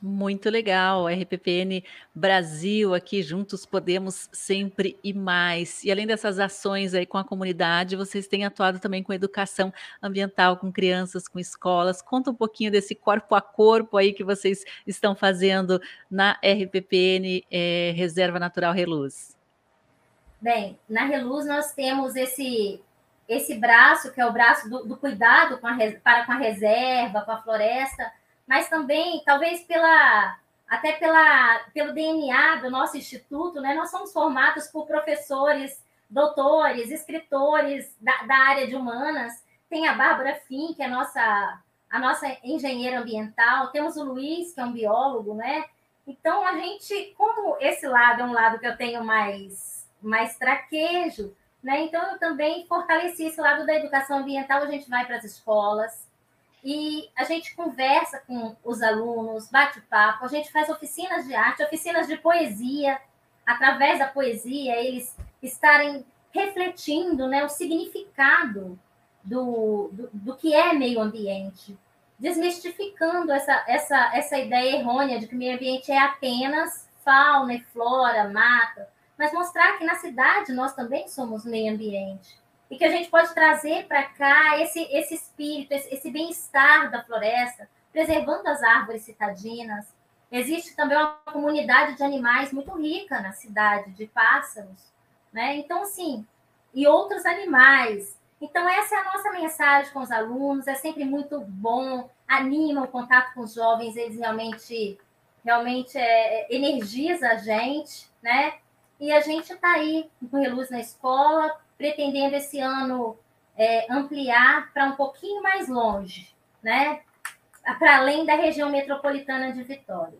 Muito legal, RPPN Brasil, aqui juntos podemos sempre e mais. E além dessas ações aí com a comunidade, vocês têm atuado também com educação ambiental, com crianças, com escolas. Conta um pouquinho desse corpo a corpo aí que vocês estão fazendo na RPPN é, Reserva Natural Reluz. Bem, na Reluz nós temos esse esse braço que é o braço do, do cuidado com a, para com a reserva, com a floresta mas também, talvez pela até pela, pelo DNA do nosso instituto, né, nós somos formados por professores, doutores, escritores da, da área de humanas. Tem a Bárbara Fim, que é a nossa, a nossa engenheira ambiental, temos o Luiz, que é um biólogo, né? Então, a gente, como esse lado é um lado que eu tenho mais, mais traquejo, né? Então, eu também fortaleci esse lado da educação ambiental, a gente vai para as escolas, e a gente conversa com os alunos, bate papo, a gente faz oficinas de arte, oficinas de poesia, através da poesia, eles estarem refletindo né, o significado do, do, do que é meio ambiente, desmistificando essa, essa, essa ideia errônea de que meio ambiente é apenas fauna e flora, mata, mas mostrar que na cidade nós também somos meio ambiente e que a gente pode trazer para cá esse, esse espírito, esse, esse bem-estar da floresta, preservando as árvores citadinas. Existe também uma comunidade de animais muito rica na cidade, de pássaros, né? Então, assim, e outros animais. Então, essa é a nossa mensagem com os alunos, é sempre muito bom, anima o contato com os jovens, eles realmente, realmente é, energiza a gente, né? E a gente está aí com reluz na escola, pretendendo esse ano é, ampliar para um pouquinho mais longe, né? Para além da região metropolitana de Vitória.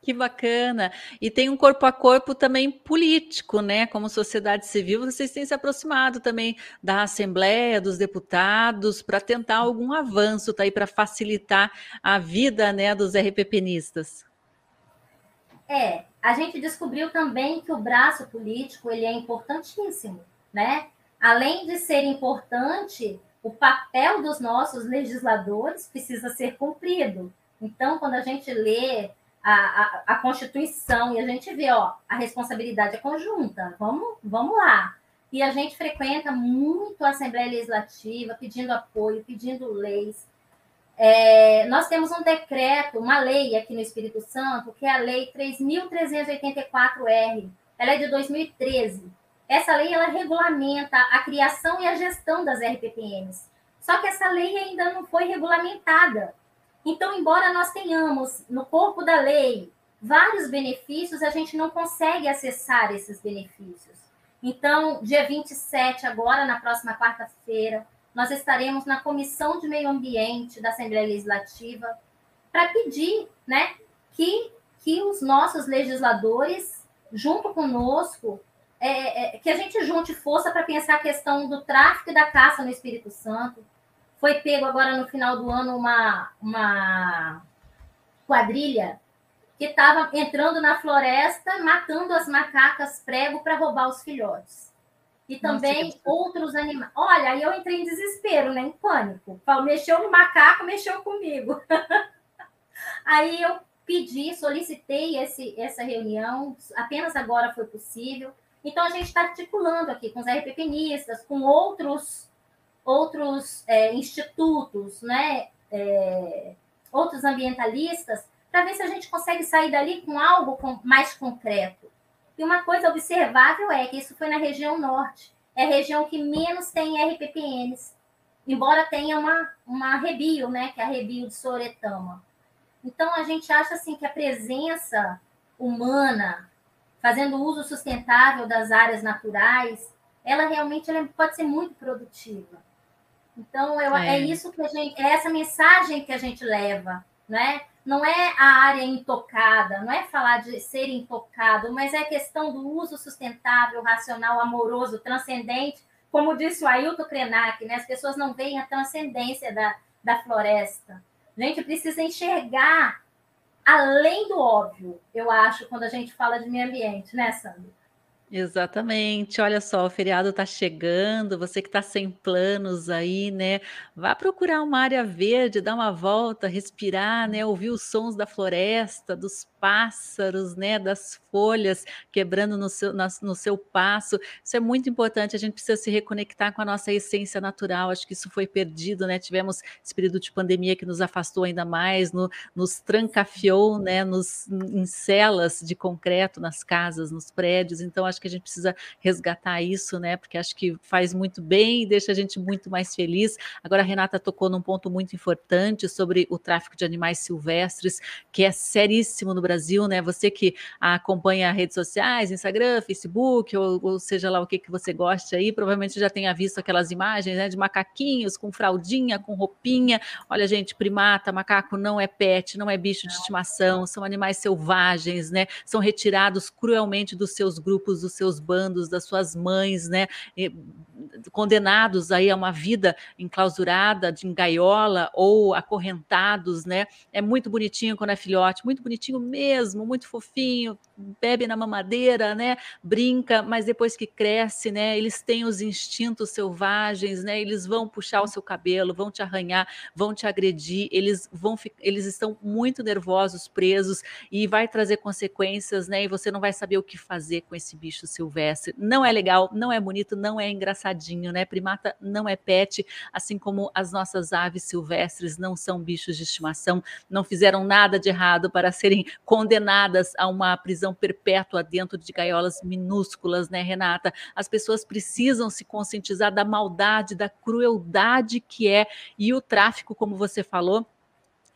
Que bacana! E tem um corpo a corpo também político, né? Como sociedade civil, vocês têm se aproximado também da Assembleia, dos deputados, para tentar algum avanço, tá aí para facilitar a vida né, dos RPPnistas. É, a gente descobriu também que o braço político ele é importantíssimo né? Além de ser importante, o papel dos nossos legisladores precisa ser cumprido. Então, quando a gente lê a, a, a, Constituição e a gente vê, ó, a responsabilidade é conjunta, vamos, vamos lá. E a gente frequenta muito a Assembleia Legislativa, pedindo apoio, pedindo leis. É, nós temos um decreto, uma lei aqui no Espírito Santo, que é a Lei 3.384-R. Ela é de 2013. Essa lei ela regulamenta a criação e a gestão das RPPMs. Só que essa lei ainda não foi regulamentada. Então, embora nós tenhamos no corpo da lei vários benefícios, a gente não consegue acessar esses benefícios. Então, dia 27, agora, na próxima quarta-feira, nós estaremos na Comissão de Meio Ambiente da Assembleia Legislativa para pedir né, que, que os nossos legisladores, junto conosco, é, é, que a gente junte força para pensar a questão do tráfico e da caça no Espírito Santo. Foi pego agora no final do ano uma, uma quadrilha que estava entrando na floresta, matando as macacas prego para roubar os filhotes. E também Nossa, outros animais. Olha, aí eu entrei em desespero, né? Em pânico. Falou, mexeu no macaco, mexeu comigo. aí eu pedi, solicitei esse, essa reunião, apenas agora foi possível. Então, a gente está articulando aqui com os RPPnistas, com outros, outros é, institutos, né? É, outros ambientalistas, para ver se a gente consegue sair dali com algo com, mais concreto. E uma coisa observável é que isso foi na região norte, é a região que menos tem RPPNs, embora tenha uma, uma rebio, né, que é a rebio de Soretama. Então, a gente acha assim que a presença humana fazendo uso sustentável das áreas naturais, ela realmente ela pode ser muito produtiva. Então, eu, é. é. isso que a gente, é essa mensagem que a gente leva, né? Não é a área intocada, não é falar de ser intocado, mas é a questão do uso sustentável, racional, amoroso, transcendente, como disse o Ailton Krenak, né? As pessoas não veem a transcendência da, da floresta. A gente precisa enxergar além do óbvio, eu acho, quando a gente fala de meio ambiente, né, Sandra? Exatamente. Olha só, o feriado está chegando, você que está sem planos aí, né? Vá procurar uma área verde, dar uma volta, respirar, né? Ouvir os sons da floresta, dos pássaros, né? Das folhas quebrando no seu, na, no seu passo. Isso é muito importante. A gente precisa se reconectar com a nossa essência natural. Acho que isso foi perdido, né? Tivemos esse período de pandemia que nos afastou ainda mais, no, nos trancafiou, né? Nos, em celas de concreto nas casas, nos prédios. Então, acho que a gente precisa resgatar isso, né? Porque acho que faz muito bem e deixa a gente muito mais feliz. Agora, a Renata tocou num ponto muito importante sobre o tráfico de animais silvestres, que é seríssimo no Brasil, né? Você que acompanha redes sociais, Instagram, Facebook, ou, ou seja lá o que, que você goste aí, provavelmente já tenha visto aquelas imagens né, de macaquinhos com fraldinha, com roupinha. Olha, gente, primata, macaco não é pet, não é bicho de estimação, são animais selvagens, né? São retirados cruelmente dos seus grupos, dos seus bandos, das suas mães, né? Condenados aí a uma vida enclausurada, de gaiola ou acorrentados, né? É muito bonitinho quando é filhote, muito bonitinho mesmo, muito fofinho, bebe na mamadeira, né? Brinca, mas depois que cresce, né? Eles têm os instintos selvagens, né? Eles vão puxar o seu cabelo, vão te arranhar, vão te agredir, eles vão eles estão muito nervosos, presos e vai trazer consequências, né? E você não vai saber o que fazer com esse bicho silvestre. Não é legal, não é bonito, não é engraçadinho, né? Primata não é pet, assim como as nossas aves silvestres não são bichos de estimação, não fizeram nada de errado para serem condenadas a uma prisão perpétua dentro de gaiolas minúsculas, né, Renata? As pessoas precisam se conscientizar da maldade, da crueldade que é e o tráfico, como você falou,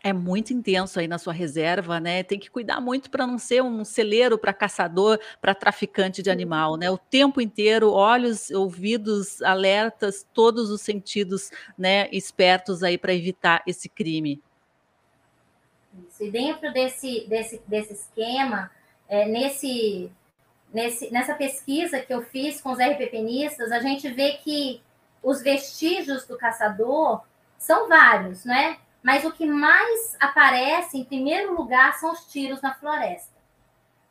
é muito intenso aí na sua reserva, né? Tem que cuidar muito para não ser um celeiro para caçador, para traficante de animal, né? O tempo inteiro, olhos, ouvidos, alertas, todos os sentidos, né, espertos aí para evitar esse crime. Isso. E dentro desse, desse, desse esquema, é, nesse, nesse, nessa pesquisa que eu fiz com os RPPnistas, a gente vê que os vestígios do caçador são vários, né? mas o que mais aparece em primeiro lugar são os tiros na floresta.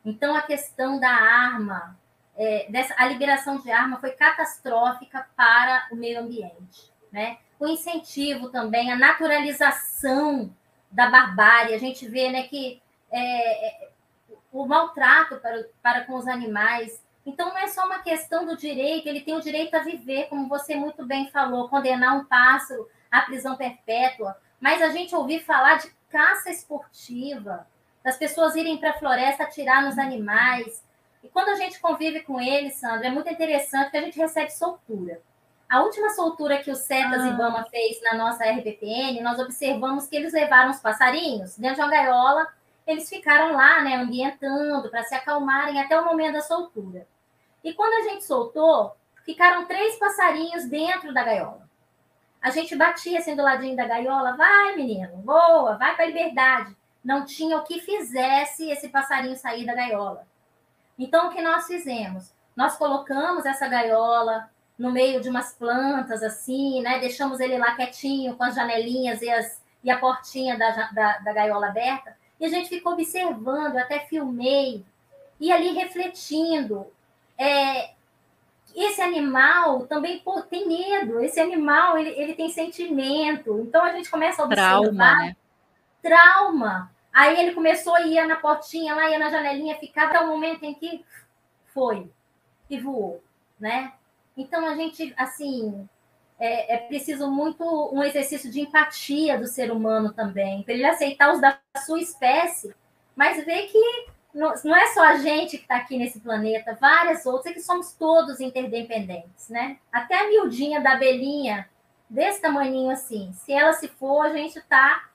Então, a questão da arma, é, dessa, a liberação de arma foi catastrófica para o meio ambiente. Né? O incentivo também, a naturalização da barbárie. A gente vê né, que é, é, o maltrato para, para com os animais. Então, não é só uma questão do direito, ele tem o direito a viver, como você muito bem falou, condenar um pássaro à prisão perpétua mas a gente ouvir falar de caça esportiva, das pessoas irem para a floresta atirar nos animais. E quando a gente convive com eles, Sandra, é muito interessante que a gente recebe soltura. A última soltura que o Cetas ah. Ibama fez na nossa RPPN, nós observamos que eles levaram os passarinhos dentro de uma gaiola, eles ficaram lá, né, ambientando para se acalmarem até o momento da soltura. E quando a gente soltou, ficaram três passarinhos dentro da gaiola. A gente batia assim do ladinho da gaiola, vai menino, boa, vai para a liberdade. Não tinha o que fizesse esse passarinho sair da gaiola. Então, o que nós fizemos? Nós colocamos essa gaiola no meio de umas plantas, assim, né? Deixamos ele lá quietinho, com as janelinhas e, as, e a portinha da, da, da gaiola aberta. E a gente ficou observando, até filmei, e ali refletindo. É, esse animal também pô, tem medo, esse animal ele, ele tem sentimento. Então a gente começa a observar trauma, né? trauma. Aí ele começou a ir na portinha lá, ia na janelinha, ficava até o momento em que foi e voou, né? Então a gente assim é, é preciso muito um exercício de empatia do ser humano também, para ele aceitar os da sua espécie, mas ver que não, é só a gente que está aqui nesse planeta, várias outras, é que somos todos interdependentes, né? Até a miudinha da abelhinha, desse tamanhinho assim, se ela se for, a gente está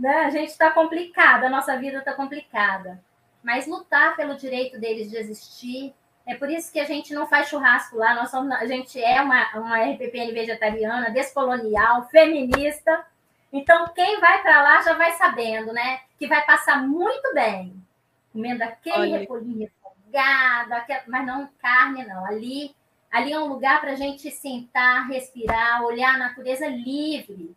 né? A gente está complicada, a nossa vida está complicada. Mas lutar pelo direito deles de existir, é por isso que a gente não faz churrasco lá, nós somos, a gente é uma, uma RPPN vegetariana, descolonial, feminista. Então, quem vai para lá já vai sabendo, né? Que vai passar muito bem comendo aquele Olha. repolhinho refogado, mas não carne, não. Ali, ali é um lugar para a gente sentar, respirar, olhar a natureza livre.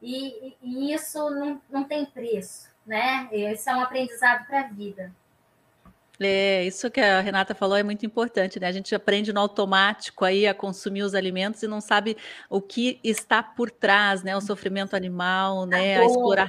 E, e isso não, não tem preço, né? Isso é um aprendizado para a vida. É, isso que a Renata falou é muito importante, né? A gente aprende no automático aí a consumir os alimentos e não sabe o que está por trás, né? O sofrimento animal, né? A, a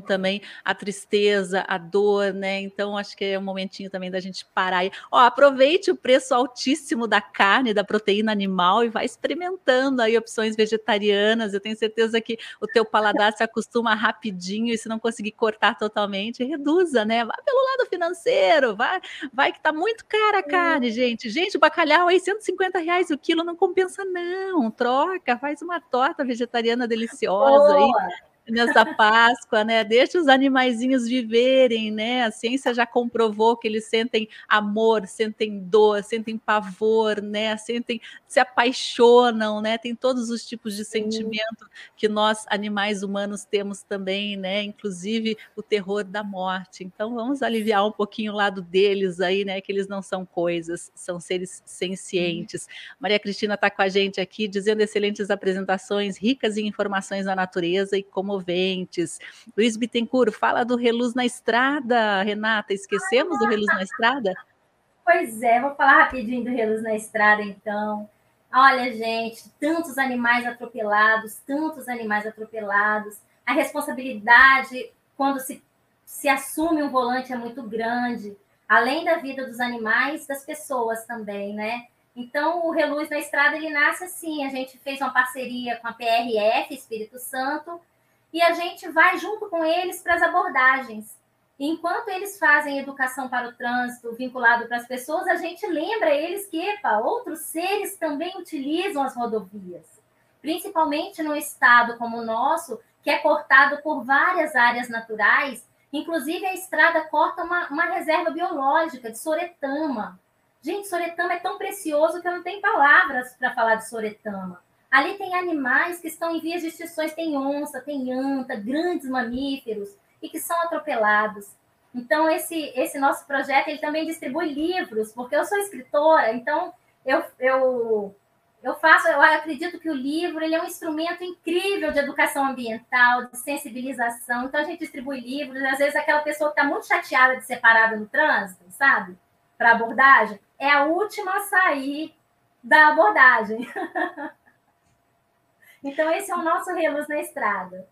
também, a tristeza, a dor, né? Então, acho que é um momentinho também da gente parar aí. Ó, aproveite o preço altíssimo da carne, da proteína animal e vai experimentando aí opções vegetarianas. Eu tenho certeza que o teu paladar se acostuma rapidinho e se não conseguir cortar totalmente, reduza, né? Vai pelo lado financeiro, vai, vai que tá muito cara a carne, gente. Gente, o bacalhau aí, 150 reais o quilo, não compensa não. Troca, faz uma torta vegetariana deliciosa Boa. aí nessa Páscoa, né? Deixa os animaizinhos viverem, né? A ciência já comprovou que eles sentem amor, sentem dor, sentem pavor, né? Sentem, se apaixonam, né? Tem todos os tipos de sentimento que nós animais humanos temos também, né? Inclusive o terror da morte. Então vamos aliviar um pouquinho o lado deles aí, né? Que eles não são coisas, são seres sencientes. Maria Cristina está com a gente aqui dizendo excelentes apresentações, ricas em informações da natureza e como comoventes. Luiz Bittencourt, fala do Reluz na Estrada. Renata, esquecemos do Reluz na Estrada? Pois é, vou falar rapidinho do Reluz na Estrada, então. Olha, gente, tantos animais atropelados, tantos animais atropelados. A responsabilidade, quando se, se assume um volante, é muito grande. Além da vida dos animais, das pessoas também, né? Então, o Reluz na Estrada, ele nasce assim. A gente fez uma parceria com a PRF, Espírito Santo, e a gente vai junto com eles para as abordagens. Enquanto eles fazem educação para o trânsito vinculado para as pessoas, a gente lembra eles que, epa, outros seres também utilizam as rodovias, principalmente no estado como o nosso, que é cortado por várias áreas naturais, inclusive a estrada corta uma, uma reserva biológica de Soretama. Gente, Soretama é tão precioso que eu não tenho palavras para falar de Soretama. Ali tem animais que estão em vias de extinções, tem onça, tem anta, grandes mamíferos, e que são atropelados. Então, esse, esse nosso projeto, ele também distribui livros, porque eu sou escritora, então eu, eu, eu faço, eu acredito que o livro ele é um instrumento incrível de educação ambiental, de sensibilização. Então, a gente distribui livros, às vezes aquela pessoa que está muito chateada de ser parada no trânsito, sabe? Para abordagem, é a última a sair da abordagem. Então, esse é o nosso Reluz na Estrada.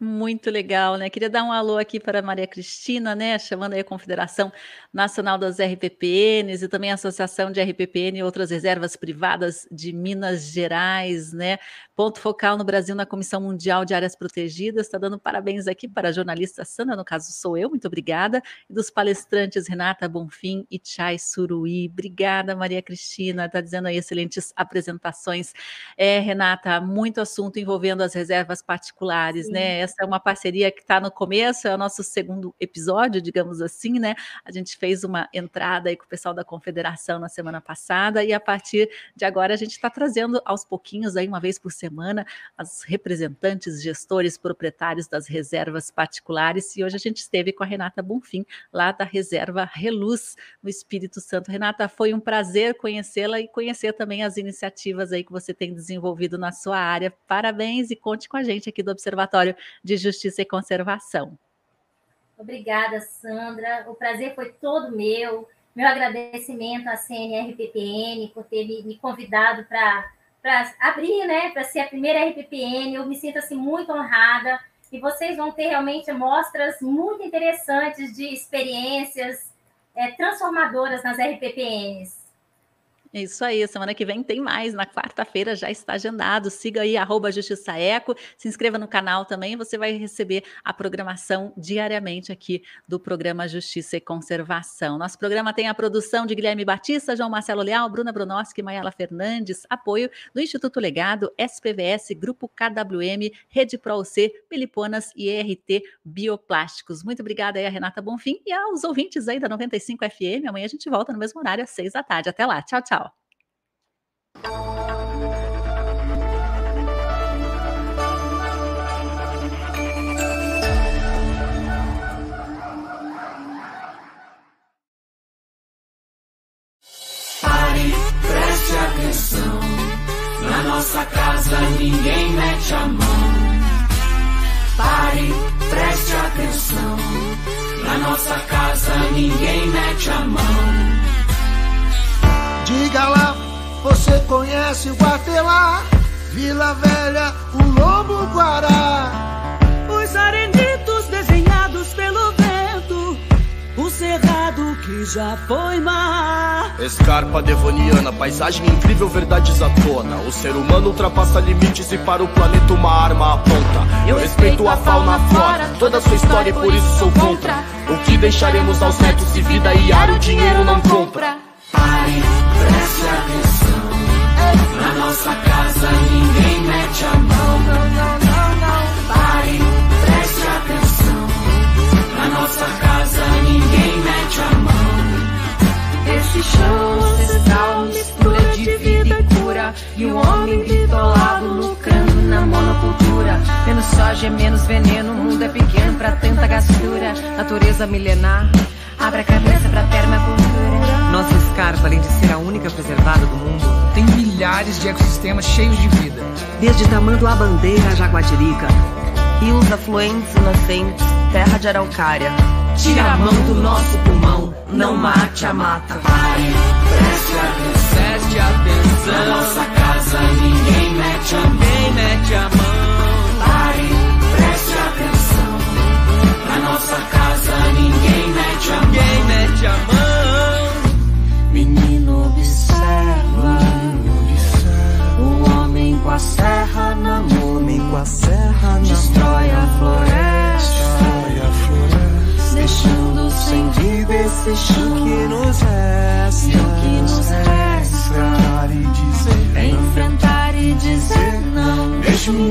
Muito legal, né? Queria dar um alô aqui para a Maria Cristina, né? Chamando aí a Confederação Nacional das RPPNs e também a Associação de RPPN e outras reservas privadas de Minas Gerais, né? Ponto focal no Brasil na Comissão Mundial de Áreas Protegidas. Está dando parabéns aqui para a jornalista Sandra, no caso sou eu, muito obrigada. E dos palestrantes Renata Bonfim e Chay Suruí. Obrigada, Maria Cristina. Está dizendo aí excelentes apresentações. É, Renata, muito assunto envolvendo as reservas particulares, Sim. né? Essa é uma parceria que está no começo, é o nosso segundo episódio, digamos assim, né? A gente fez uma entrada aí com o pessoal da Confederação na semana passada e a partir de agora a gente está trazendo aos pouquinhos aí uma vez por semana as representantes, gestores, proprietários das reservas particulares e hoje a gente esteve com a Renata Bonfim lá da reserva Reluz no Espírito Santo. Renata, foi um prazer conhecê-la e conhecer também as iniciativas aí que você tem desenvolvido na sua área. Parabéns e conte com a gente aqui do Observatório de Justiça e Conservação. Obrigada, Sandra. O prazer foi todo meu. Meu agradecimento à CNRPPN por ter me convidado para abrir, né, para ser a primeira RPPN. Eu me sinto assim muito honrada e vocês vão ter realmente mostras muito interessantes de experiências é, transformadoras nas RPPNs. É isso aí, semana que vem tem mais. Na quarta-feira já está agendado. Siga aí, arroba Justiça Eco. Se inscreva no canal também. Você vai receber a programação diariamente aqui do programa Justiça e Conservação. Nosso programa tem a produção de Guilherme Batista, João Marcelo Leal, Bruna Brunoski, Maiala Fernandes, apoio do Instituto Legado, SPVS, Grupo KWM, Rede ProC, Peliponas e ERT Bioplásticos. Muito obrigada aí a Renata Bonfim e aos ouvintes aí da 95 FM. Amanhã a gente volta no mesmo horário, às seis da tarde. Até lá. Tchau, tchau. Pare, preste atenção. Na nossa casa ninguém mete a mão. Pare, preste atenção. Na nossa casa ninguém mete a mão. Diga lá, você conhece o Guatelá? Vila Velha, o Lobo Guará. Os arenitos desenhados pelo vento, o cerrado que já foi mar. Escarpa devoniana, paisagem incrível, verdades à tona. O ser humano ultrapassa limites e para o planeta uma arma aponta. Eu respeito a fauna, a flora, toda a sua história e por isso sou contra. O que deixaremos aos netos de vida e ar o dinheiro não compra. Pare, preste atenção. Na nossa casa ninguém mete a mão. Pare, preste atenção. Na nossa casa ninguém mete a mão. Esse chão ancestral, mistura de vida e cura. E o homem bitolado lucrando na monocultura. Menos soja, menos veneno, o mundo é pequeno pra tanta gastura. Natureza milenar, abre a cabeça pra permacultura. Nossa escarpa, além de ser a única preservada do mundo, tem milhares de ecossistemas cheios de vida. Desde Tamanduá Bandeira a Jaguatirica. Rios afluentes e nascentes, terra de araucária. Tira a mão do nosso pulmão, não mate a mata. Pare, preste atenção. Preste atenção. Na nossa casa ninguém mete a mão. Ninguém mete a mão. Pare, preste atenção. Na nossa casa ninguém mete a mão. Ninguém mete a mão. Menino observa, o homem com a serra na mão, homem com a serra na Destrói a floresta, destrói a floresta, deixando sem vida esse chão que nos resta, o que nos resta. enfrentar e dizer enfrentar e dizer não. Deixa